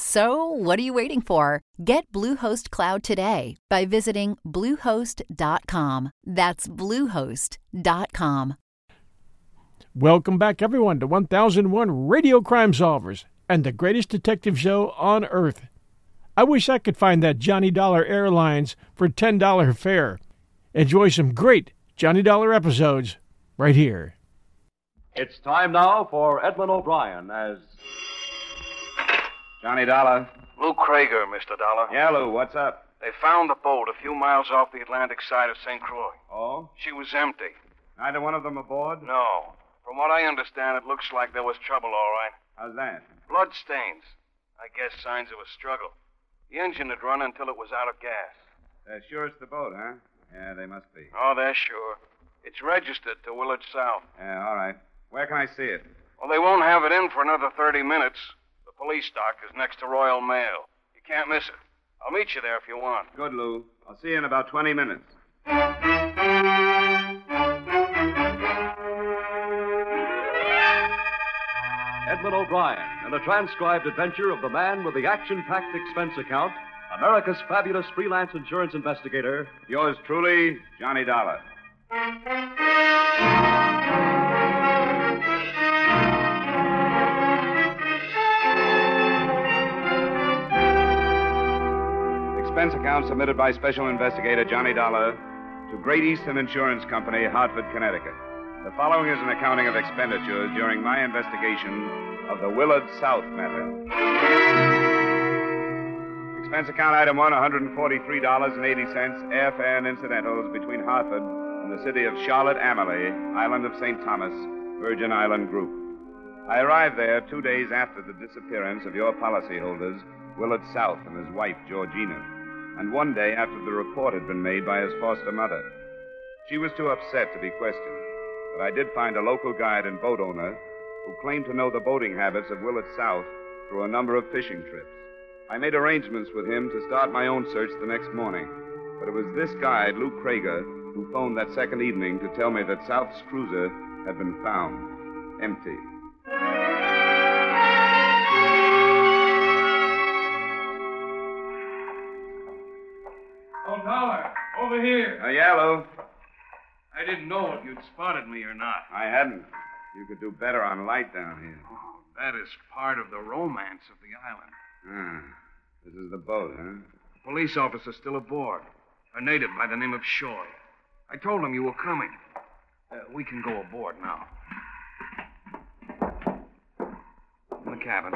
So, what are you waiting for? Get Bluehost Cloud today by visiting Bluehost.com. That's Bluehost.com. Welcome back, everyone, to 1001 Radio Crime Solvers and the greatest detective show on earth. I wish I could find that Johnny Dollar Airlines for $10 fare. Enjoy some great Johnny Dollar episodes right here. It's time now for Edmond O'Brien as Johnny Dollar. Lou Krager, Mr. Dollar. Yeah, Lou, what's up? They found the boat a few miles off the Atlantic side of St. Croix. Oh? She was empty. Neither one of them aboard? No. From what I understand, it looks like there was trouble, all right. How's that? Blood stains. I guess signs of a struggle. The engine had run until it was out of gas. They're sure it's the boat, huh? Yeah, they must be. Oh, they're sure. It's registered to Willard South. Yeah, all right. Where can I see it? Well, they won't have it in for another 30 minutes. The police dock is next to Royal Mail. You can't miss it. I'll meet you there if you want. Good, Lou. I'll see you in about 20 minutes. Edmond O'Brien and a transcribed adventure of the man with the action packed expense account, America's fabulous freelance insurance investigator, Yours truly, Johnny Dollar. Expense account submitted by Special Investigator Johnny Dollar to Great Eastern Insurance Company, Hartford, Connecticut. The following is an accounting of expenditures during my investigation of the Willard South matter. Expense account item one, $143.80, airfare and incidentals between Hartford and the city of Charlotte Amalie, island of St. Thomas, Virgin Island Group. I arrived there two days after the disappearance of your policyholders, Willard South and his wife, Georgina, and one day after the report had been made by his foster mother. She was too upset to be questioned, but I did find a local guide and boat owner who claimed to know the boating habits of Willard South through a number of fishing trips. I made arrangements with him to start my own search the next morning, but it was this guide, Lou Krager, who phoned that second evening to tell me that South's cruiser had been found empty. Oh, Dollar, over here. Uh, yeah, Lou. I didn't know if you'd spotted me or not. I hadn't. You could do better on light down here. Oh, that is part of the romance of the island. Ah, this is the boat, huh? Police officer still aboard. A native by the name of Shoy. I told him you were coming. Uh, we can go aboard now. In the cabin.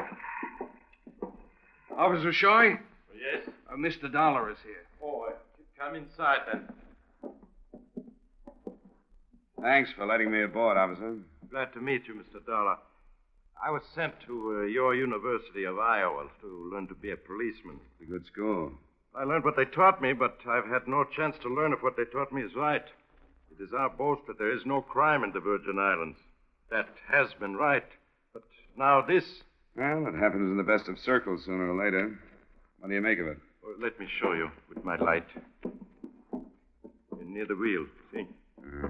Officer Shoy? Yes? Uh, Mr. Dollar is here. Oh, come inside then. Thanks for letting me aboard, officer. Glad to meet you, Mr. Dollar. I was sent to uh, your University of Iowa to learn to be a policeman. It's a good school. I learned what they taught me, but I've had no chance to learn if what they taught me is right. It is our boast that there is no crime in the Virgin Islands. That has been right. But now this. Well, it happens in the best of circles sooner or later. What do you make of it? Oh, let me show you with my light. Near the wheel, see? Uh,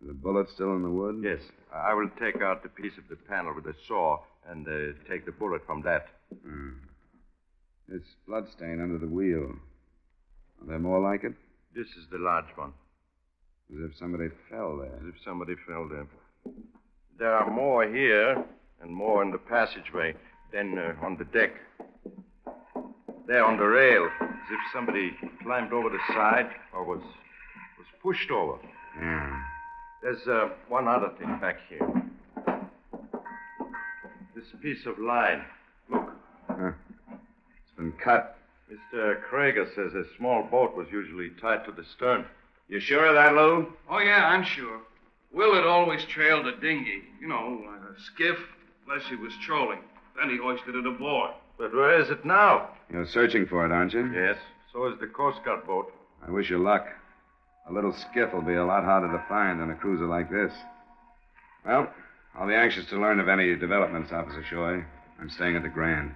the bullet still in the wood? Yes. I will take out the piece of the panel with a saw and uh, take the bullet from that. Uh, this blood stain under the wheel. Are there more like it? This is the large one. As if somebody fell there. As if somebody fell there. There are more here and more in the passageway, then uh, on the deck. There on the rail, as if somebody climbed over the side or was was pushed over. Yeah. There's uh, one other thing back here. This piece of line. Look. Huh. It's been cut. Mr. Krager says a small boat was usually tied to the stern. You sure of that, Lou? Oh, yeah, I'm sure. Willard always trailed a dinghy. You know, like a skiff, unless he was trolling. Then he hoisted it aboard. But where is it now? You're searching for it, aren't you? Yes. So is the Coast Guard boat. I wish you luck. A little skiff will be a lot harder to find than a cruiser like this. Well, I'll be anxious to learn of any developments, Officer Shoy. I'm staying at the Grand.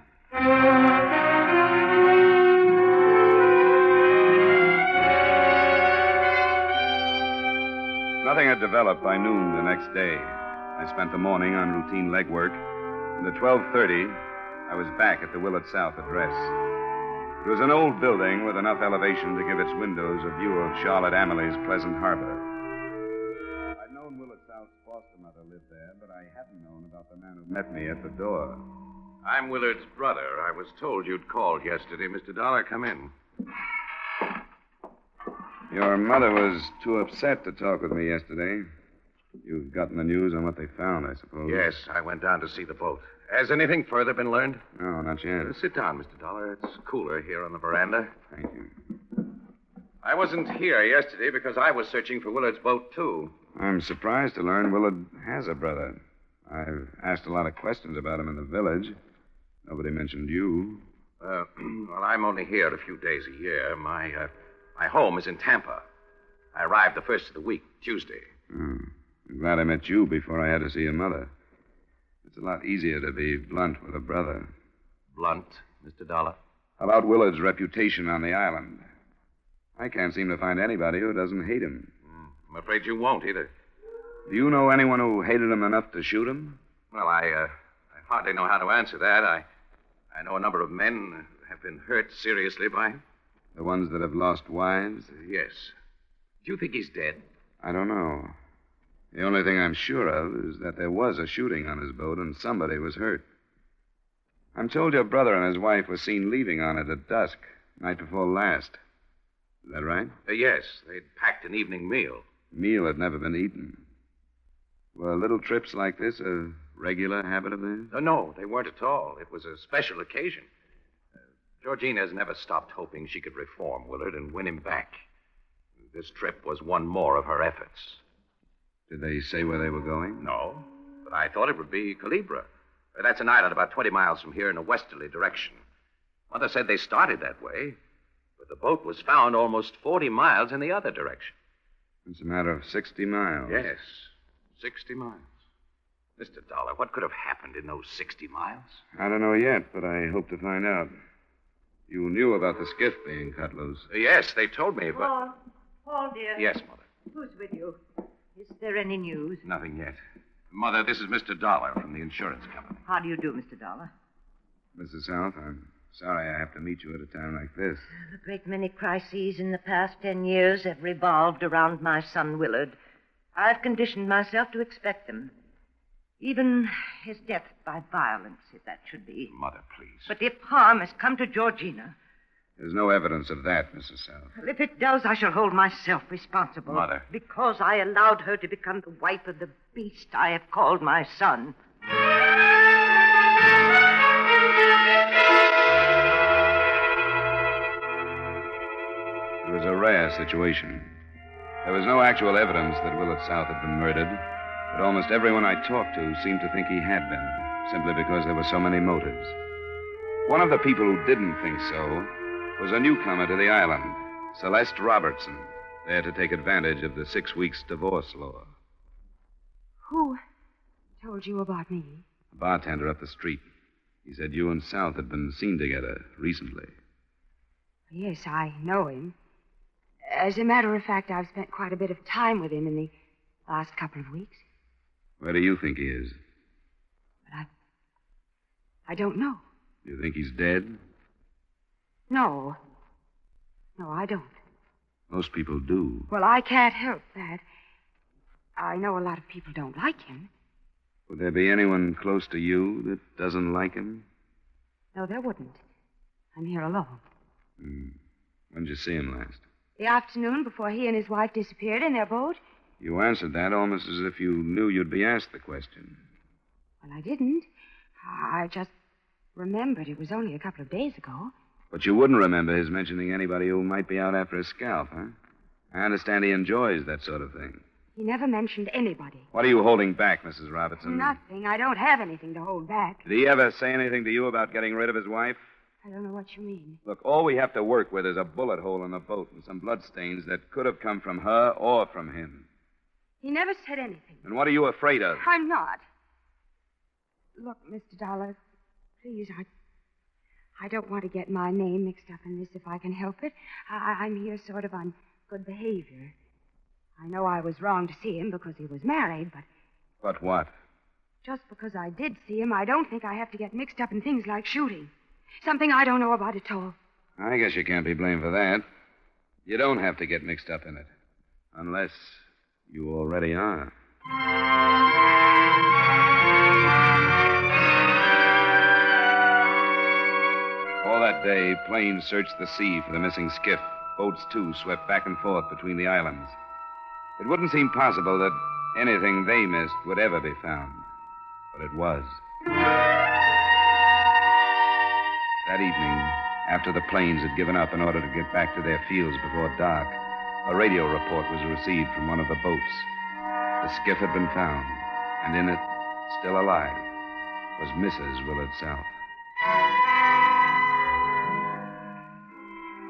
Nothing had developed by noon the next day. I spent the morning on routine legwork, and at 12:30, I was back at the Willard South address. It was an old building with enough elevation to give its windows a view of Charlotte Amalie's pleasant harbor. I'd known Willard South's foster mother lived there, but I hadn't known about the man who met me at the door. I'm Willard's brother. I was told you'd called yesterday. Mr. Dollar, come in. Your mother was too upset to talk with me yesterday. You've gotten the news on what they found, I suppose. Yes, I went down to see the boat. Has anything further been learned? No, not yet. Uh, sit down, Mr. Dollar. It's cooler here on the veranda. Thank you. I wasn't here yesterday because I was searching for Willard's boat, too. I'm surprised to learn Willard has a brother. I've asked a lot of questions about him in the village. Nobody mentioned you. Uh, well, I'm only here a few days a year. My, uh, my home is in Tampa. I arrived the first of the week, Tuesday. Hmm. I'm glad I met you before I had to see your mother. It's a lot easier to be blunt with a brother. Blunt, Mr. Dollar? About Willard's reputation on the island. I can't seem to find anybody who doesn't hate him. I'm afraid you won't either. Do you know anyone who hated him enough to shoot him? Well, I, uh, I hardly know how to answer that. I, I know a number of men have been hurt seriously by him. The ones that have lost wives? Yes. Do you think he's dead? I don't know. The only thing I'm sure of is that there was a shooting on his boat and somebody was hurt. I'm told your brother and his wife were seen leaving on it at dusk, night before last. Is that right? Uh, yes, they'd packed an evening meal. Meal had never been eaten. Were little trips like this a regular habit of theirs? Uh, no, they weren't at all. It was a special occasion. Uh, Georgina has never stopped hoping she could reform Willard and win him back. This trip was one more of her efforts. Did they say where they were going? No, but I thought it would be Culebra. That's an island about 20 miles from here in a westerly direction. Mother said they started that way, but the boat was found almost 40 miles in the other direction. It's a matter of 60 miles. Yes, 60 miles. Mr. Dollar, what could have happened in those 60 miles? I don't know yet, but I hope to find out. You knew about the skiff being cut loose. Yes, they told me, but. Paul, Paul, dear. Yes, Mother. Who's with you? Is there any news? Nothing yet. Mother, this is Mr. Dollar from the insurance company. How do you do, Mr. Dollar? Mrs. South, I'm sorry I have to meet you at a time like this. A great many crises in the past ten years have revolved around my son Willard. I've conditioned myself to expect them. Even his death by violence, if that should be. Mother, please. But if harm has come to Georgina, There's no evidence of that, Mrs. South. well, if it does, I shall hold myself responsible. Mother. Because I allowed her to become the wife of the beast I have called my son. It was a rare situation. There was no actual evidence that Willard South had been murdered, but almost everyone I talked to seemed to think he had been, simply because there were so many motives. One of the people who didn't think so was a newcomer to the island, Celeste Robertson, there to take advantage of the six weeks divorce law. Who told you about me? A bartender up the street. He said you and South had been seen together recently. Yes, I know him. As a matter of fact, I've spent quite a bit of time with him in the last couple of weeks. Where do you think he is? But I. I don't know. You think he's dead? No. No, I don't. Most people do. Well, I can't help that. I know a lot of people don't like him. Would there be anyone close to you that doesn't like him? No, there wouldn't. I'm here alone. Hmm. When did you see him last? The afternoon before he and his wife disappeared in their boat? You answered that almost as if you knew you'd be asked the question. Well, I didn't. I just remembered it was only a couple of days ago. But you wouldn't remember his mentioning anybody who might be out after his scalp, huh? I understand he enjoys that sort of thing. He never mentioned anybody. What are you holding back, Mrs. Robertson? Nothing. I don't have anything to hold back. Did he ever say anything to you about getting rid of his wife? I don't know what you mean. Look, all we have to work with is a bullet hole in the boat and some bloodstains that could have come from her or from him. He never said anything. And what are you afraid of? I'm not. Look, Mr. Dollar, please, I. I don't want to get my name mixed up in this if I can help it. I, I'm here sort of on good behavior. I know I was wrong to see him because he was married, but But what? just because I did see him, I don't think I have to get mixed up in things like shooting. Something I don't know about at all. I guess you can't be blamed for that. You don't have to get mixed up in it. Unless you already are. That day, planes searched the sea for the missing skiff. Boats, too, swept back and forth between the islands. It wouldn't seem possible that anything they missed would ever be found. But it was. That evening, after the planes had given up in order to get back to their fields before dark, a radio report was received from one of the boats. The skiff had been found, and in it, still alive, was Mrs. Willard South.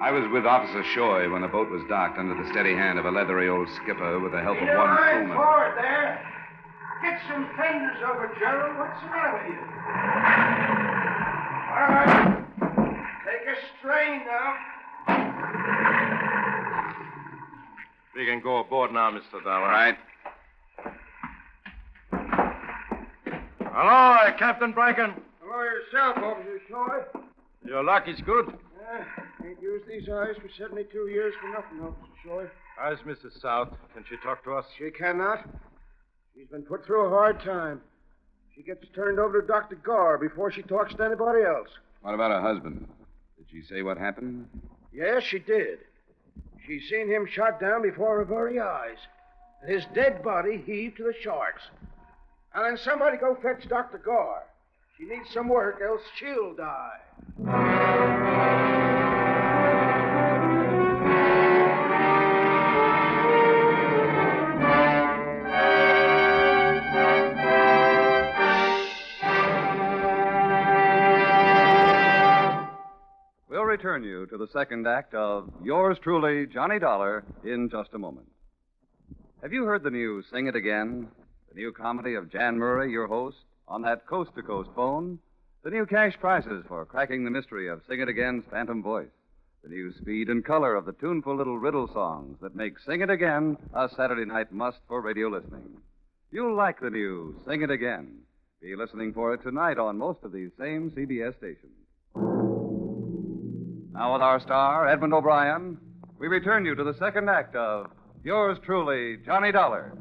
I was with Officer Shoy when the boat was docked under the steady hand of a leathery old skipper with the help of one a line crewman. forward there. Get some fenders over, Gerald. What's the matter with you? All right. Take a strain now. We can go aboard now, Mr. Dollar. All right. Hello, Captain Bracken. Hello yourself, Officer Shoy. Your luck is good. Uh, ain't used these eyes for 72 years for nothing, Officer Shoy. How's Mrs. South? Can she talk to us? She cannot. She's been put through a hard time. She gets turned over to Dr. Gar before she talks to anybody else. What about her husband? Did she say what happened? Yes, she did. She seen him shot down before her very eyes, and his dead body heaved to the sharks. And then somebody go fetch Dr. Gar. She needs some work, else she'll die. Return you to the second act of Yours Truly, Johnny Dollar, in just a moment. Have you heard the news, Sing It Again? The new comedy of Jan Murray, your host, on that coast to coast phone? The new cash prizes for cracking the mystery of Sing It Again's phantom voice? The new speed and color of the tuneful little riddle songs that make Sing It Again a Saturday night must for radio listening? You'll like the new Sing It Again. Be listening for it tonight on most of these same CBS stations. Now, with our star, Edmond O'Brien, we return you to the second act of Yours Truly, Johnny Dollar.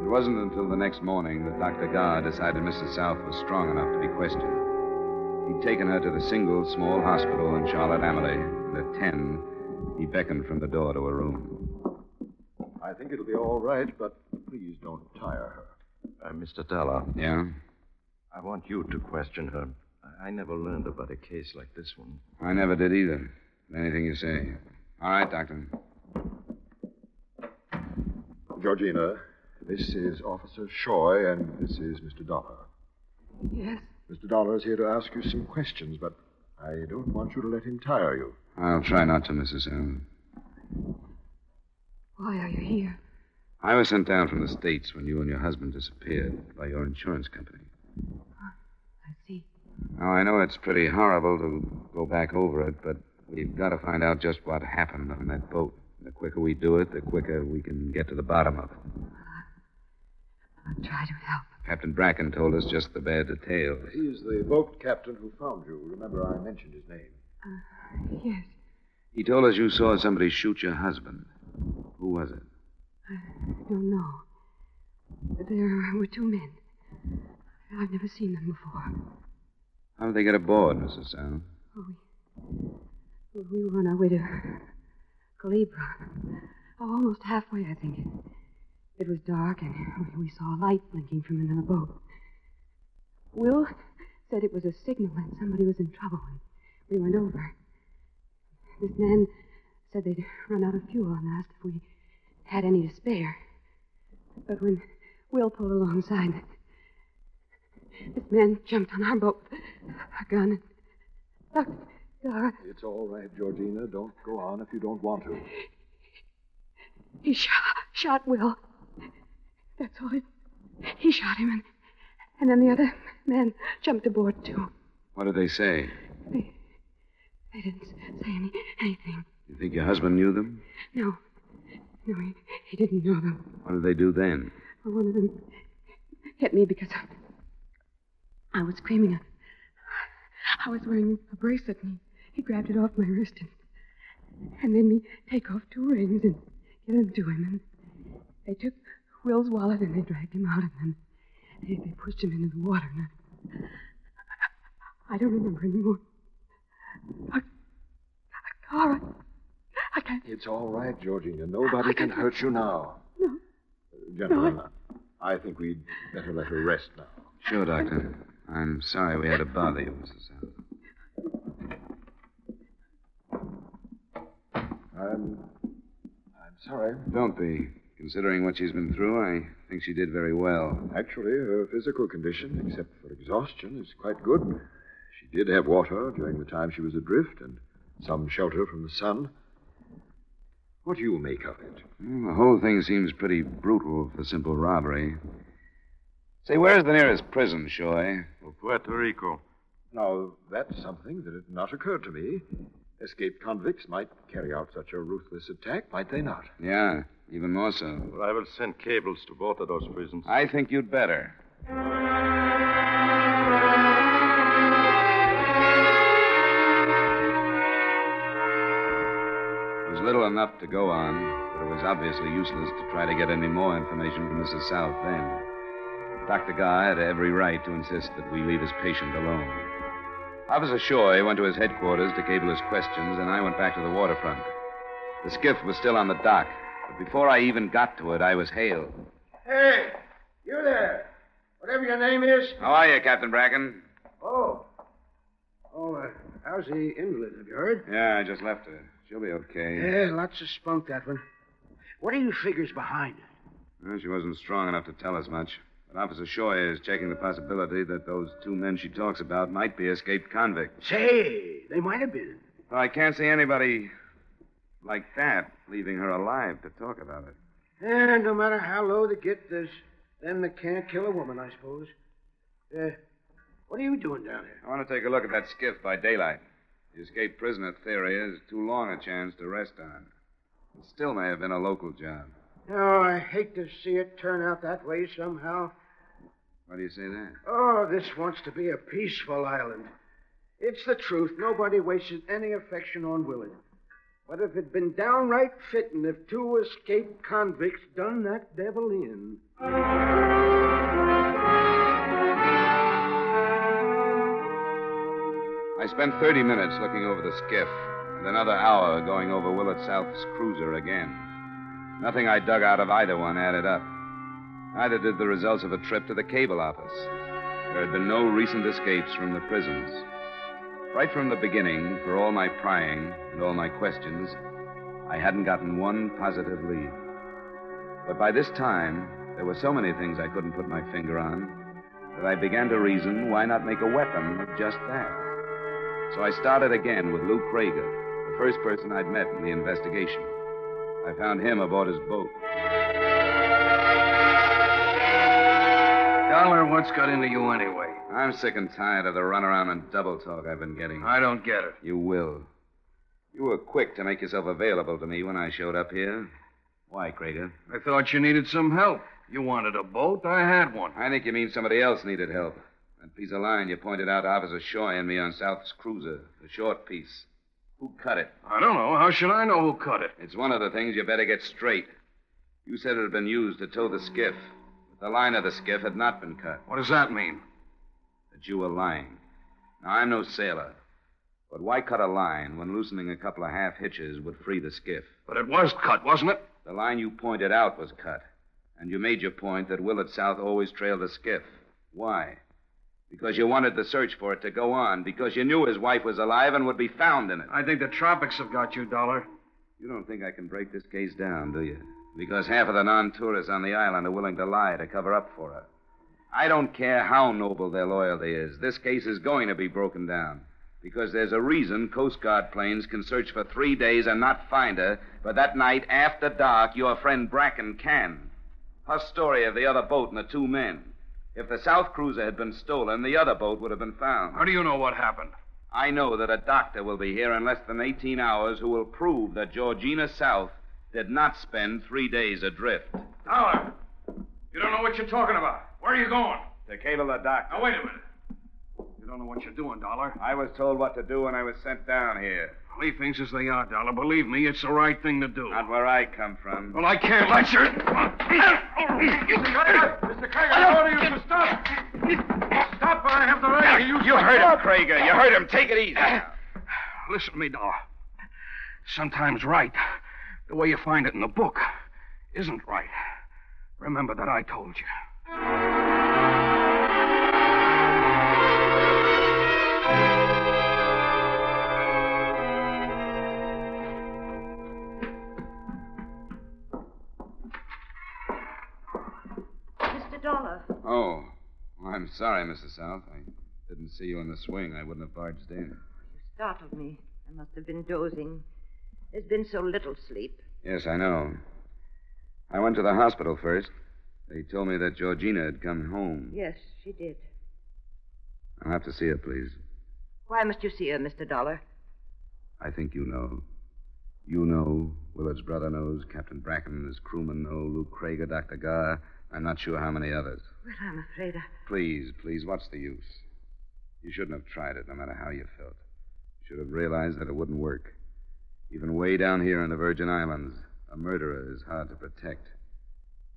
It wasn't until the next morning that Dr. Gar decided Mrs. South was strong enough to be questioned. He'd taken her to the single small hospital in Charlotte Amalie, and at 10, he beckoned from the door to her room. I think it'll be all right, but please don't tire her. Uh, Mr. Dollar. Yeah? I want you to question her. I- I never learned about a case like this one. I never did either. Anything you say. All right, Doctor. Georgina, this is Officer Shoy, and this is Mr. Dollar. Yes? Mr. Dollar is here to ask you some questions, but I don't want you to let him tire you. I'll try not to, Mrs. Allen. Why are you here? I was sent down from the States when you and your husband disappeared by your insurance company. I see. Now, I know it's pretty horrible to go back over it, but we've got to find out just what happened on that boat. The quicker we do it, the quicker we can get to the bottom of it. I'll try to help. Captain Bracken told us just the bare details. He's the boat captain who found you. Remember, I mentioned his name. Uh, yes. He told us you saw somebody shoot your husband. Who was it? I don't know. There were two men. I've never seen them before. How did they get aboard, Mrs. Allen? Oh, we, we were on our way to Culebra. Oh, almost halfway, I think. It was dark, and we saw a light blinking from another boat. Will said it was a signal that somebody was in trouble, and we went over. This man said they'd run out of fuel and asked if we had any to spare. But when Will pulled alongside, this man jumped on our boat with a gun and Dr. Dora, It's all right, Georgina. Don't go on if you don't want to. he shot, shot Will. That's all. He shot him, and, and then the other man jumped aboard, too. What did they say? They, they didn't say any, anything. You think your husband knew them? No. No, he, he didn't know them. What did they do then? Well, one of them hit me because I, I was screaming. I was wearing a bracelet, and he, he grabbed it off my wrist and, and made me take off two rings and give them to him. And they took Will's wallet and they dragged him out, and then they, they pushed him into the water. And I, I don't remember anymore. I, Clara, I can't. It's all right, Georgina. Nobody can hurt you now. No. Gentlemen, I think we'd better let her rest now. Sure, Doctor. I'm sorry we had to bother you, Mrs. South. I'm. I'm sorry. Don't be. Considering what she's been through, I think she did very well. Actually, her physical condition, except for exhaustion, is quite good. She did have water during the time she was adrift and some shelter from the sun. What do you make of it? Well, the whole thing seems pretty brutal for simple robbery. Say, where's the nearest prison, Shoy? Puerto Rico. Now, that's something that had not occurred to me. Escaped convicts might carry out such a ruthless attack, might they not? Yeah, even more so. Well, I will send cables to both of those prisons. I think you'd better. Little enough to go on, but it was obviously useless to try to get any more information from Mrs. South then. Dr. Guy had every right to insist that we leave his patient alone. Officer Shoy went to his headquarters to cable his questions, and I went back to the waterfront. The skiff was still on the dock, but before I even got to it, I was hailed. Hey, you there. Whatever your name is. How are you, Captain Bracken? Oh. Oh, uh, how's the invalid? Have you heard? Yeah, I just left her. She'll be okay. Yeah, lots of spunk, that one. What are you figures behind it? Well, she wasn't strong enough to tell us much. But Officer Shoy is checking the possibility that those two men she talks about might be escaped convicts. Say, they might have been. Well, I can't see anybody like that leaving her alive to talk about it. And no matter how low they get, there's them that can't kill a woman, I suppose. Uh, what are you doing down here? I want to take a look at that skiff by daylight. The escaped prisoner theory is too long a chance to rest on. It still may have been a local job. Oh, I hate to see it turn out that way somehow. Why do you say that? Oh, this wants to be a peaceful island. It's the truth. Nobody wasted any affection on Willard. But if it'd been downright fitting if two escaped convicts done that devil in. I spent 30 minutes looking over the skiff, and another hour going over Willard South's cruiser again. Nothing I dug out of either one added up. Neither did the results of a trip to the cable office. There had been no recent escapes from the prisons. Right from the beginning, for all my prying and all my questions, I hadn't gotten one positive lead. But by this time, there were so many things I couldn't put my finger on that I began to reason why not make a weapon of just that. So I started again with Lou Krager, the first person I'd met in the investigation. I found him aboard his boat. Dollar, what's got into you anyway? I'm sick and tired of the runaround and double talk I've been getting. I don't get it. You will. You were quick to make yourself available to me when I showed up here. Why, Krager? I thought you needed some help. You wanted a boat, I had one. I think you mean somebody else needed help. That piece of line you pointed out to Officer Shoy and me on South's cruiser, the short piece. Who cut it? I don't know. How should I know who cut it? It's one of the things you better get straight. You said it had been used to tow the skiff. But the line of the skiff had not been cut. What does that mean? That you were lying. Now, I'm no sailor. But why cut a line when loosening a couple of half hitches would free the skiff? But it was cut, wasn't it? The line you pointed out was cut. And you made your point that Willard South always trailed the skiff. Why? Because you wanted the search for it to go on. Because you knew his wife was alive and would be found in it. I think the tropics have got you, Dollar. You don't think I can break this case down, do you? Because half of the non tourists on the island are willing to lie to cover up for her. I don't care how noble their loyalty is. This case is going to be broken down. Because there's a reason Coast Guard planes can search for three days and not find her, but that night after dark, your friend Bracken can. Her story of the other boat and the two men. If the South cruiser had been stolen, the other boat would have been found. How do you know what happened? I know that a doctor will be here in less than 18 hours who will prove that Georgina South did not spend three days adrift. Dollar! You don't know what you're talking about. Where are you going? To cable the doctor. Now, wait a minute. You don't know what you're doing, Dollar. I was told what to do when I was sent down here. Leave things as they are, Dollar. Believe me, it's the right thing to do. Not where I come from. Well, I can't let you. Mr. Krager! Mr. Krager, I order you to stop! Stop, or I have the right to use You my heard him, club. Krager. You heard him. Take it easy. Listen to me, Dollar. Sometimes right, the way you find it in the book, isn't right. Remember that I told you. I'm sorry, Mrs. South. I didn't see you in the swing. I wouldn't have barged in. Oh, you startled me. I must have been dozing. There's been so little sleep. Yes, I know. I went to the hospital first. They told me that Georgina had come home. Yes, she did. I'll have to see her, please. Why must you see her, Mr. Dollar? I think you know. You know. Willard's brother knows. Captain Bracken and his crewmen know. Luke Krager, Dr. Garr. I'm not sure how many others. Well, I'm afraid I. Please, please, what's the use? You shouldn't have tried it, no matter how you felt. You should have realized that it wouldn't work. Even way down here in the Virgin Islands, a murderer is hard to protect.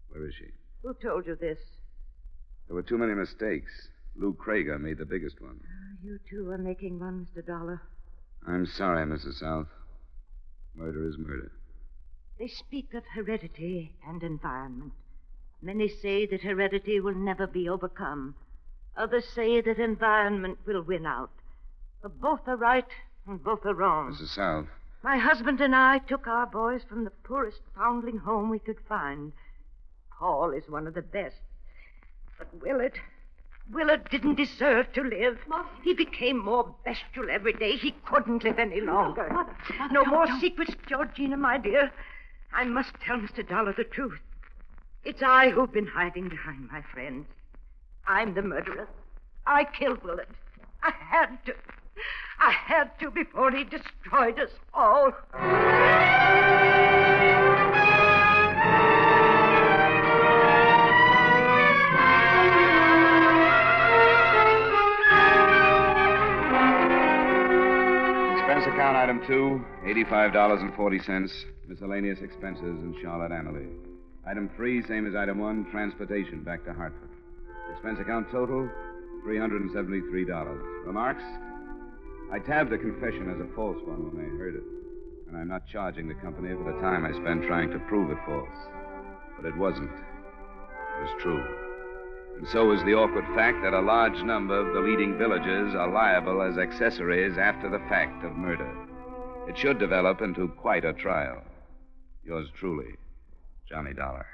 Where is she? Who told you this? There were too many mistakes. Lou Krager made the biggest one. Ah, you two are making one, Mr. Dollar. I'm sorry, Mrs. South. Murder is murder. They speak of heredity and environment. Many say that heredity will never be overcome. Others say that environment will win out. But both are right and both are wrong. Mrs. South, My husband and I took our boys from the poorest foundling home we could find. Paul is one of the best. But Willard. Willard didn't deserve to live. He became more bestial every day. He couldn't live any longer. no more secrets, Georgina, my dear. I must tell Mr. Dollar the truth. It's I who've been hiding behind my friends. I'm the murderer. I killed Willard. I had to. I had to before he destroyed us all. Expense account item two, $85.40. Miscellaneous expenses in Charlotte Amalie. Item three, same as item one, transportation back to Hartford. Expense account total, $373. Remarks? I tabbed the confession as a false one when I heard it. And I'm not charging the company for the time I spent trying to prove it false. But it wasn't. It was true. And so is the awkward fact that a large number of the leading villagers are liable as accessories after the fact of murder. It should develop into quite a trial. Yours truly, Johnny Dollar.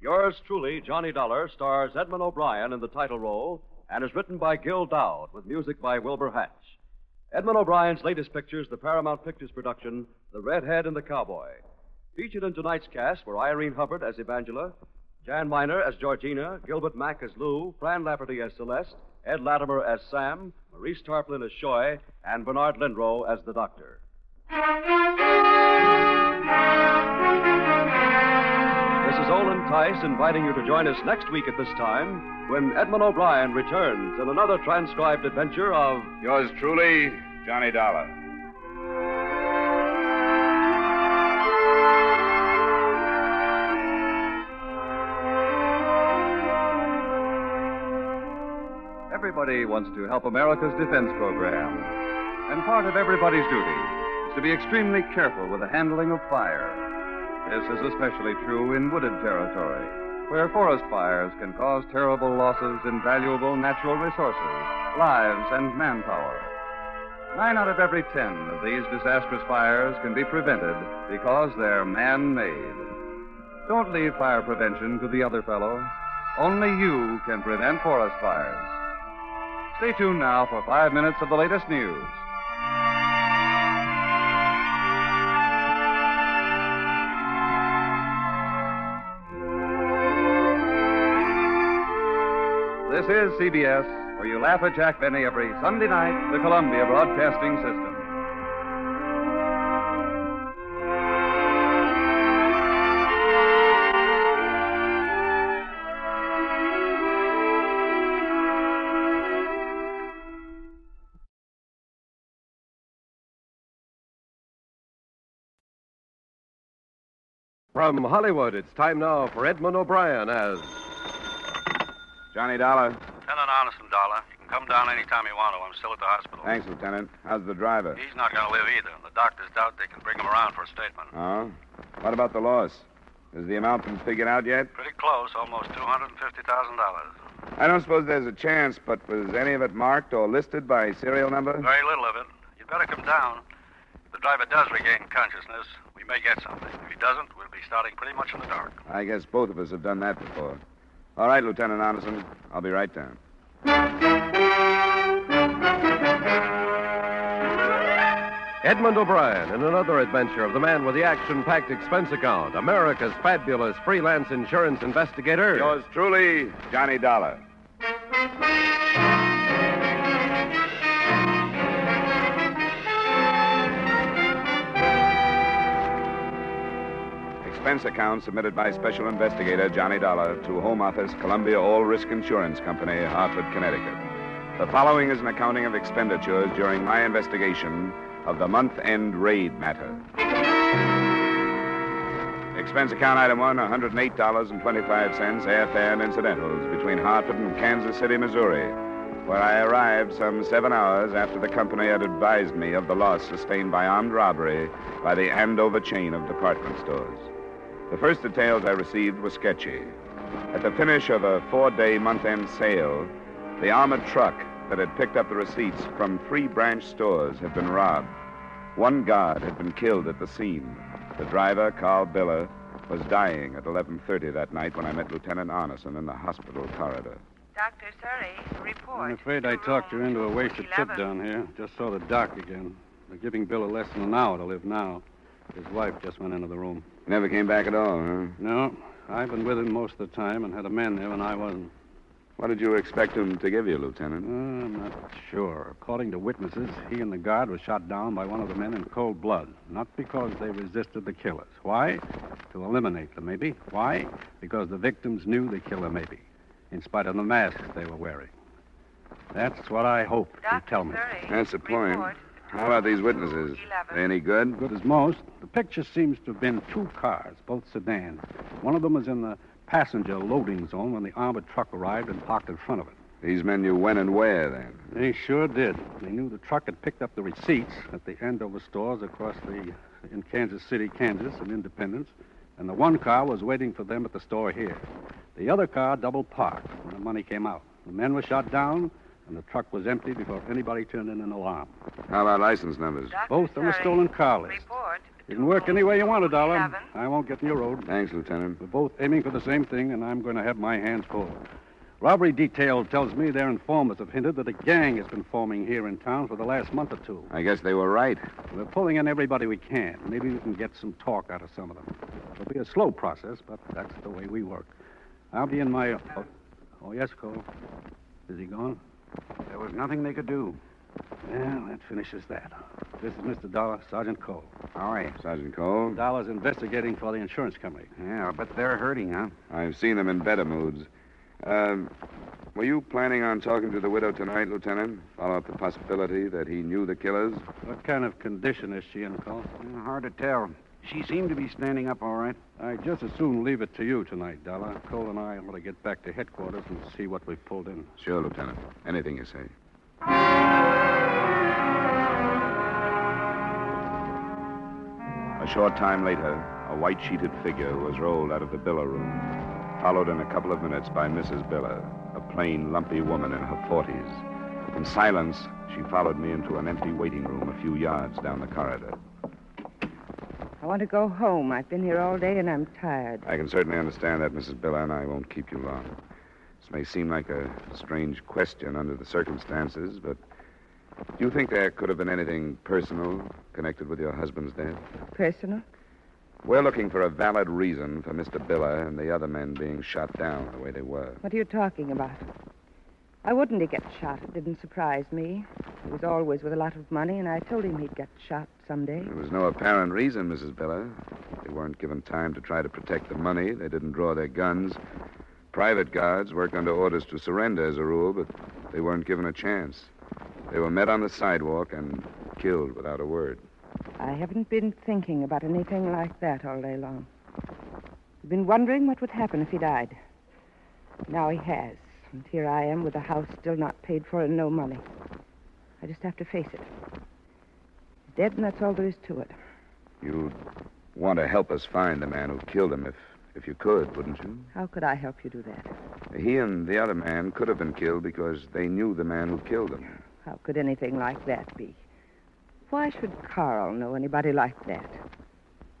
Yours truly, Johnny Dollar, stars Edmond O'Brien in the title role and is written by Gil Doud with music by Wilbur Hatch. Edmond O'Brien's latest picture is the Paramount Pictures production, The Redhead and the Cowboy. Featured in tonight's cast were Irene Hubbard as Evangela, Jan Miner as Georgina, Gilbert Mack as Lou, Fran Lafferty as Celeste, Ed Latimer as Sam, Maurice Tarplin as Shoy, and Bernard Lenrow as the Doctor. This is Olin Tice inviting you to join us next week at this time when Edmond O'Brien returns in another transcribed adventure of Yours truly, Johnny Dollar. Everybody wants to help America's defense program. And part of everybody's duty is to be extremely careful with the handling of fire. This is especially true in wooded territory, where forest fires can cause terrible losses in valuable natural resources, lives, and manpower. Nine out of every ten of these disastrous fires can be prevented because they're man made. Don't leave fire prevention to the other fellow. Only you can prevent forest fires. Stay tuned now for five minutes of the latest news. This is CBS, where you laugh at Jack Benny every Sunday night, the Columbia Broadcasting System. From Hollywood, it's time now for Edmond O'Brien as Johnny Dollar. Lieutenant Arneson, Dollar. You can come down any time you want to. I'm still at the hospital. Thanks, Lieutenant. How's the driver? He's not going to live either. The doctors doubt they can bring him around for a statement. Oh? What about the loss? Has the amount been figured out yet? Pretty close, almost $250,000. I don't suppose there's a chance, but was any of it marked or listed by serial number? Very little of it. You'd better come down. The driver does regain consciousness, we may get something. If he doesn't, we'll be starting pretty much in the dark. I guess both of us have done that before. All right, Lieutenant Anderson. I'll be right down. Edmond O'Brien in another adventure of the man with the action packed expense account, America's fabulous freelance insurance investigator. Yours truly, Johnny Dollar. Expense account submitted by Special Investigator Johnny Dollar to Home Office, Columbia All Risk Insurance Company, Hartford, Connecticut. The following is an accounting of expenditures during my investigation of the month end raid matter. Expense account item one $108.25 airfare and incidentals between Hartford and Kansas City, Missouri, where I arrived some seven hours after the company had advised me of the loss sustained by armed robbery by the Andover chain of department stores. The first details I received were sketchy. At the finish of a four day month end sale, the armored truck that had picked up the receipts from three branch stores had been robbed. One guard had been killed at the scene. The driver, Carl Biller, was dying at 11:30 that night when I met Lieutenant Arneson in the hospital corridor. Dr. Surrey, report. I'm afraid I talked you into a wasted trip down here. Just saw the doc again. They're giving Bill less than an hour to live now. His wife just went into the room. Never came back at all, huh? No, I've been with him most of the time and had a man there when I wasn't. What did you expect him to give you, Lieutenant? Uh, I'm not sure. According to witnesses, he and the guard were shot down by one of the men in cold blood. Not because they resisted the killers. Why? To eliminate them, maybe. Why? Because the victims knew the killer, maybe. In spite of the masks they were wearing. That's what I hope you tell me. That's the point. How about these witnesses? They any good? Good as most. The picture seems to have been two cars, both sedans. One of them was in the passenger loading zone when the armored truck arrived and parked in front of it. These men knew when and where, then. They sure did. They knew the truck had picked up the receipts at the Andover stores across the in Kansas City, Kansas, and Independence, and the one car was waiting for them at the store here. The other car double parked when the money came out. The men were shot down, and the truck was empty before anybody turned in an alarm. How about license numbers? Both on the stolen car list. You can work any way you want, a dollar. I won't get in your road. Thanks, Lieutenant. We're both aiming for the same thing, and I'm going to have my hands full. Robbery detail tells me their informers have hinted that a gang has been forming here in town for the last month or two. I guess they were right. We're pulling in everybody we can. Maybe we can get some talk out of some of them. It'll be a slow process, but that's the way we work. I'll be in my. Oh, oh yes, Cole. Is he gone? There was nothing they could do. Well, that finishes that. This is Mr. Dollar, Sergeant Cole. How are you? Sergeant Cole? Dollar's investigating for the insurance company. Yeah, but they're hurting, huh? I've seen them in better moods. Um, were you planning on talking to the widow tonight, Lieutenant? Follow up the possibility that he knew the killers? What kind of condition is she in, Cole? Hard to tell. She seemed to be standing up all right. I'd just as soon leave it to you tonight, Dollar. Cole and I ought to get back to headquarters and see what we've pulled in. Sure, Lieutenant. Anything you say. A short time later, a white sheeted figure was rolled out of the Biller room, followed in a couple of minutes by Mrs. Biller, a plain, lumpy woman in her 40s. In silence, she followed me into an empty waiting room a few yards down the corridor. I want to go home. I've been here all day and I'm tired. I can certainly understand that, Mrs. Biller, and I won't keep you long. This may seem like a strange question under the circumstances, but do you think there could have been anything personal connected with your husband's death? Personal? We're looking for a valid reason for Mr. Biller and the other men being shot down the way they were. What are you talking about? I wouldn't he get shot. It didn't surprise me. He was always with a lot of money, and I told him he'd get shot someday. There was no apparent reason, Mrs. Biller. They weren't given time to try to protect the money. They didn't draw their guns. Private guards work under orders to surrender as a rule, but they weren't given a chance. They were met on the sidewalk and killed without a word. I haven't been thinking about anything like that all day long. I've been wondering what would happen if he died. Now he has. And here I am with the house still not paid for and no money. I just have to face it. He's dead, and that's all there is to it. You'd want to help us find the man who killed him if, if you could, wouldn't you? How could I help you do that? He and the other man could have been killed because they knew the man who killed him. How could anything like that be? Why should Carl know anybody like that?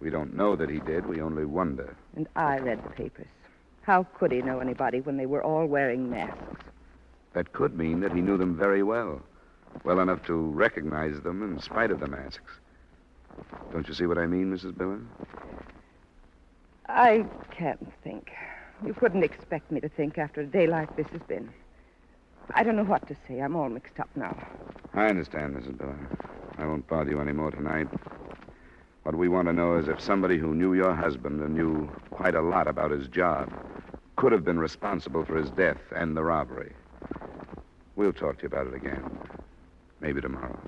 We don't know that he did. We only wonder. And I read the papers. How could he know anybody when they were all wearing masks? That could mean that he knew them very well. Well enough to recognize them in spite of the masks. Don't you see what I mean, Mrs. Biller? I can't think. You couldn't expect me to think after a day like this has been. I don't know what to say. I'm all mixed up now. I understand, Mrs. Biller. I won't bother you any more tonight. We want to know is if somebody who knew your husband and knew quite a lot about his job could have been responsible for his death and the robbery. We'll talk to you about it again. Maybe tomorrow.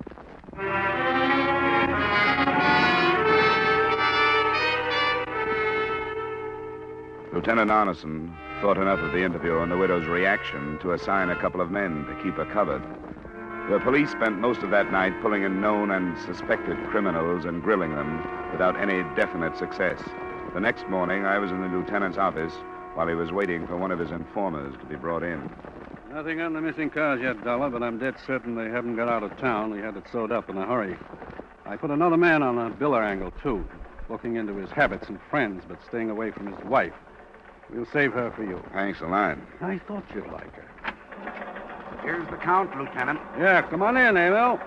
Lieutenant Arneson thought enough of the interview and the widow's reaction to assign a couple of men to keep her covered. The police spent most of that night pulling in known and suspected criminals and grilling them without any definite success. The next morning, I was in the lieutenant's office while he was waiting for one of his informers to be brought in. Nothing on the missing cars yet, Dollar, but I'm dead certain they haven't got out of town. We had it sewed up in a hurry. I put another man on a biller angle, too, looking into his habits and friends, but staying away from his wife. We'll save her for you. Thanks a lot. I thought you'd like her. Here's the count, Lieutenant. Yeah, come on in, Emil.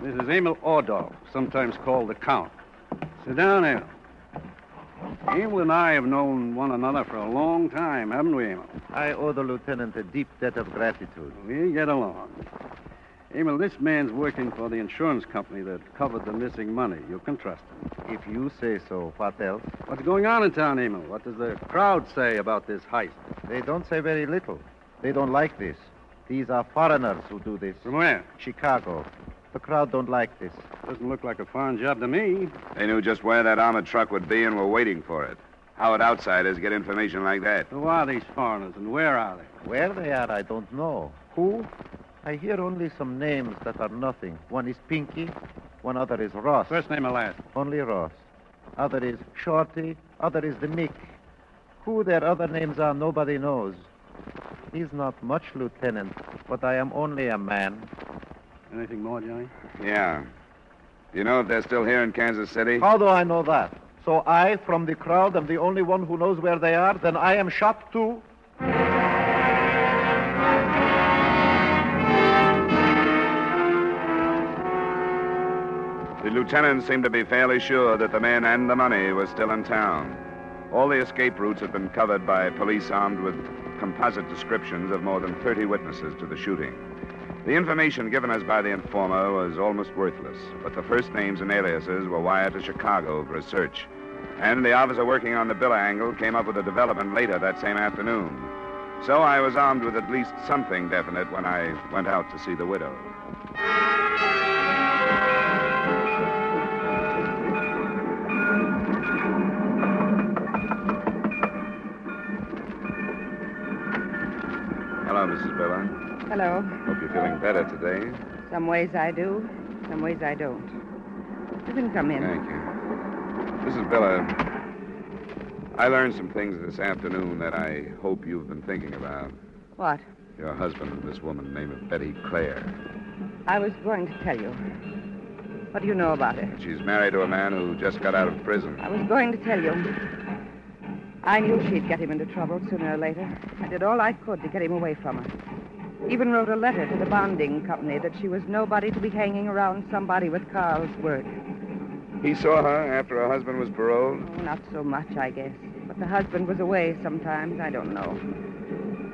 This is Emil Ordolf, sometimes called the Count. Sit down, Emil. Emil and I have known one another for a long time, haven't we, Emil? I owe the lieutenant a deep debt of gratitude. We get along. Emil, this man's working for the insurance company that covered the missing money. You can trust him. If you say so, what else? What's going on in town, Emil? What does the crowd say about this heist? They don't say very little. They don't like this. These are foreigners who do this. From where? Chicago. The crowd don't like this. Doesn't look like a foreign job to me. They knew just where that armored truck would be and were waiting for it. How would outsiders get information like that? Who are these foreigners and where are they? Where they are, I don't know. Who? I hear only some names that are nothing. One is Pinky, one other is Ross. First name or last? Only Ross. Other is Shorty, other is the Mick. Who their other names are, nobody knows. He's not much, Lieutenant, but I am only a man. Anything more, Johnny? Yeah. Do you know if they're still here in Kansas City? How do I know that? So I, from the crowd, am the only one who knows where they are? Then I am shot too? The lieutenant seemed to be fairly sure that the men and the money were still in town. All the escape routes had been covered by police armed with composite descriptions of more than 30 witnesses to the shooting. The information given us by the informer was almost worthless, but the first names and aliases were wired to Chicago for a search. And the officer working on the Biller angle came up with a development later that same afternoon. So I was armed with at least something definite when I went out to see the widow. Hello, Mrs. Biller. Hello. Hope you're feeling better today. Some ways I do, some ways I don't. You can come in. Thank you. Mrs. Biller, I learned some things this afternoon that I hope you've been thinking about. What? Your husband and this woman named Betty Clare. I was going to tell you. What do you know about her? She's married to a man who just got out of prison. I was going to tell you. I knew she'd get him into trouble sooner or later. I did all I could to get him away from her. Even wrote a letter to the bonding company that she was nobody to be hanging around somebody with Carl's work. He saw her after her husband was paroled? Oh, not so much, I guess. But the husband was away sometimes. I don't know.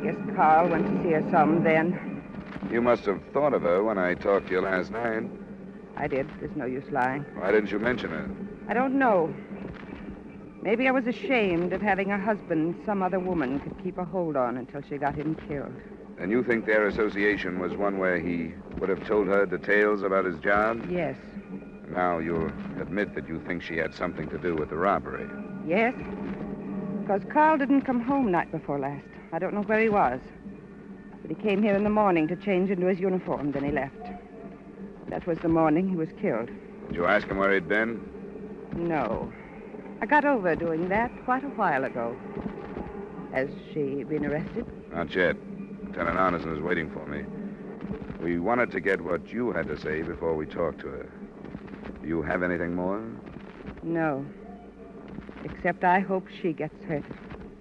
Guess Carl went to see her some then. You must have thought of her when I talked to you last night. I did. There's no use lying. Why didn't you mention her? I don't know. Maybe I was ashamed of having a husband some other woman could keep a hold on until she got him killed. And you think their association was one where he would have told her details about his job? Yes. Now you'll admit that you think she had something to do with the robbery. Yes? Because Carl didn't come home night before last. I don't know where he was. But he came here in the morning to change into his uniform, then he left. That was the morning he was killed. Did you ask him where he'd been? No. I got over doing that quite a while ago. Has she been arrested? Not yet. Lieutenant Arneson is waiting for me. We wanted to get what you had to say before we talked to her. Do you have anything more? No. Except I hope she gets hurt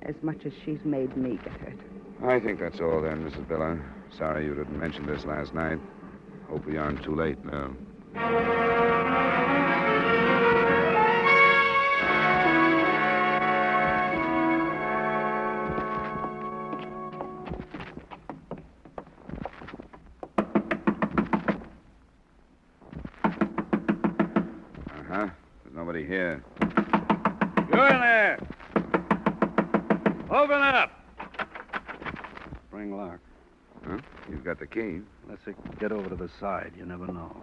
as much as she's made me get hurt. I think that's all then, Mrs. Biller. Sorry you didn't mention this last night. Hope we aren't too late now. Let's get over to the side. You never know.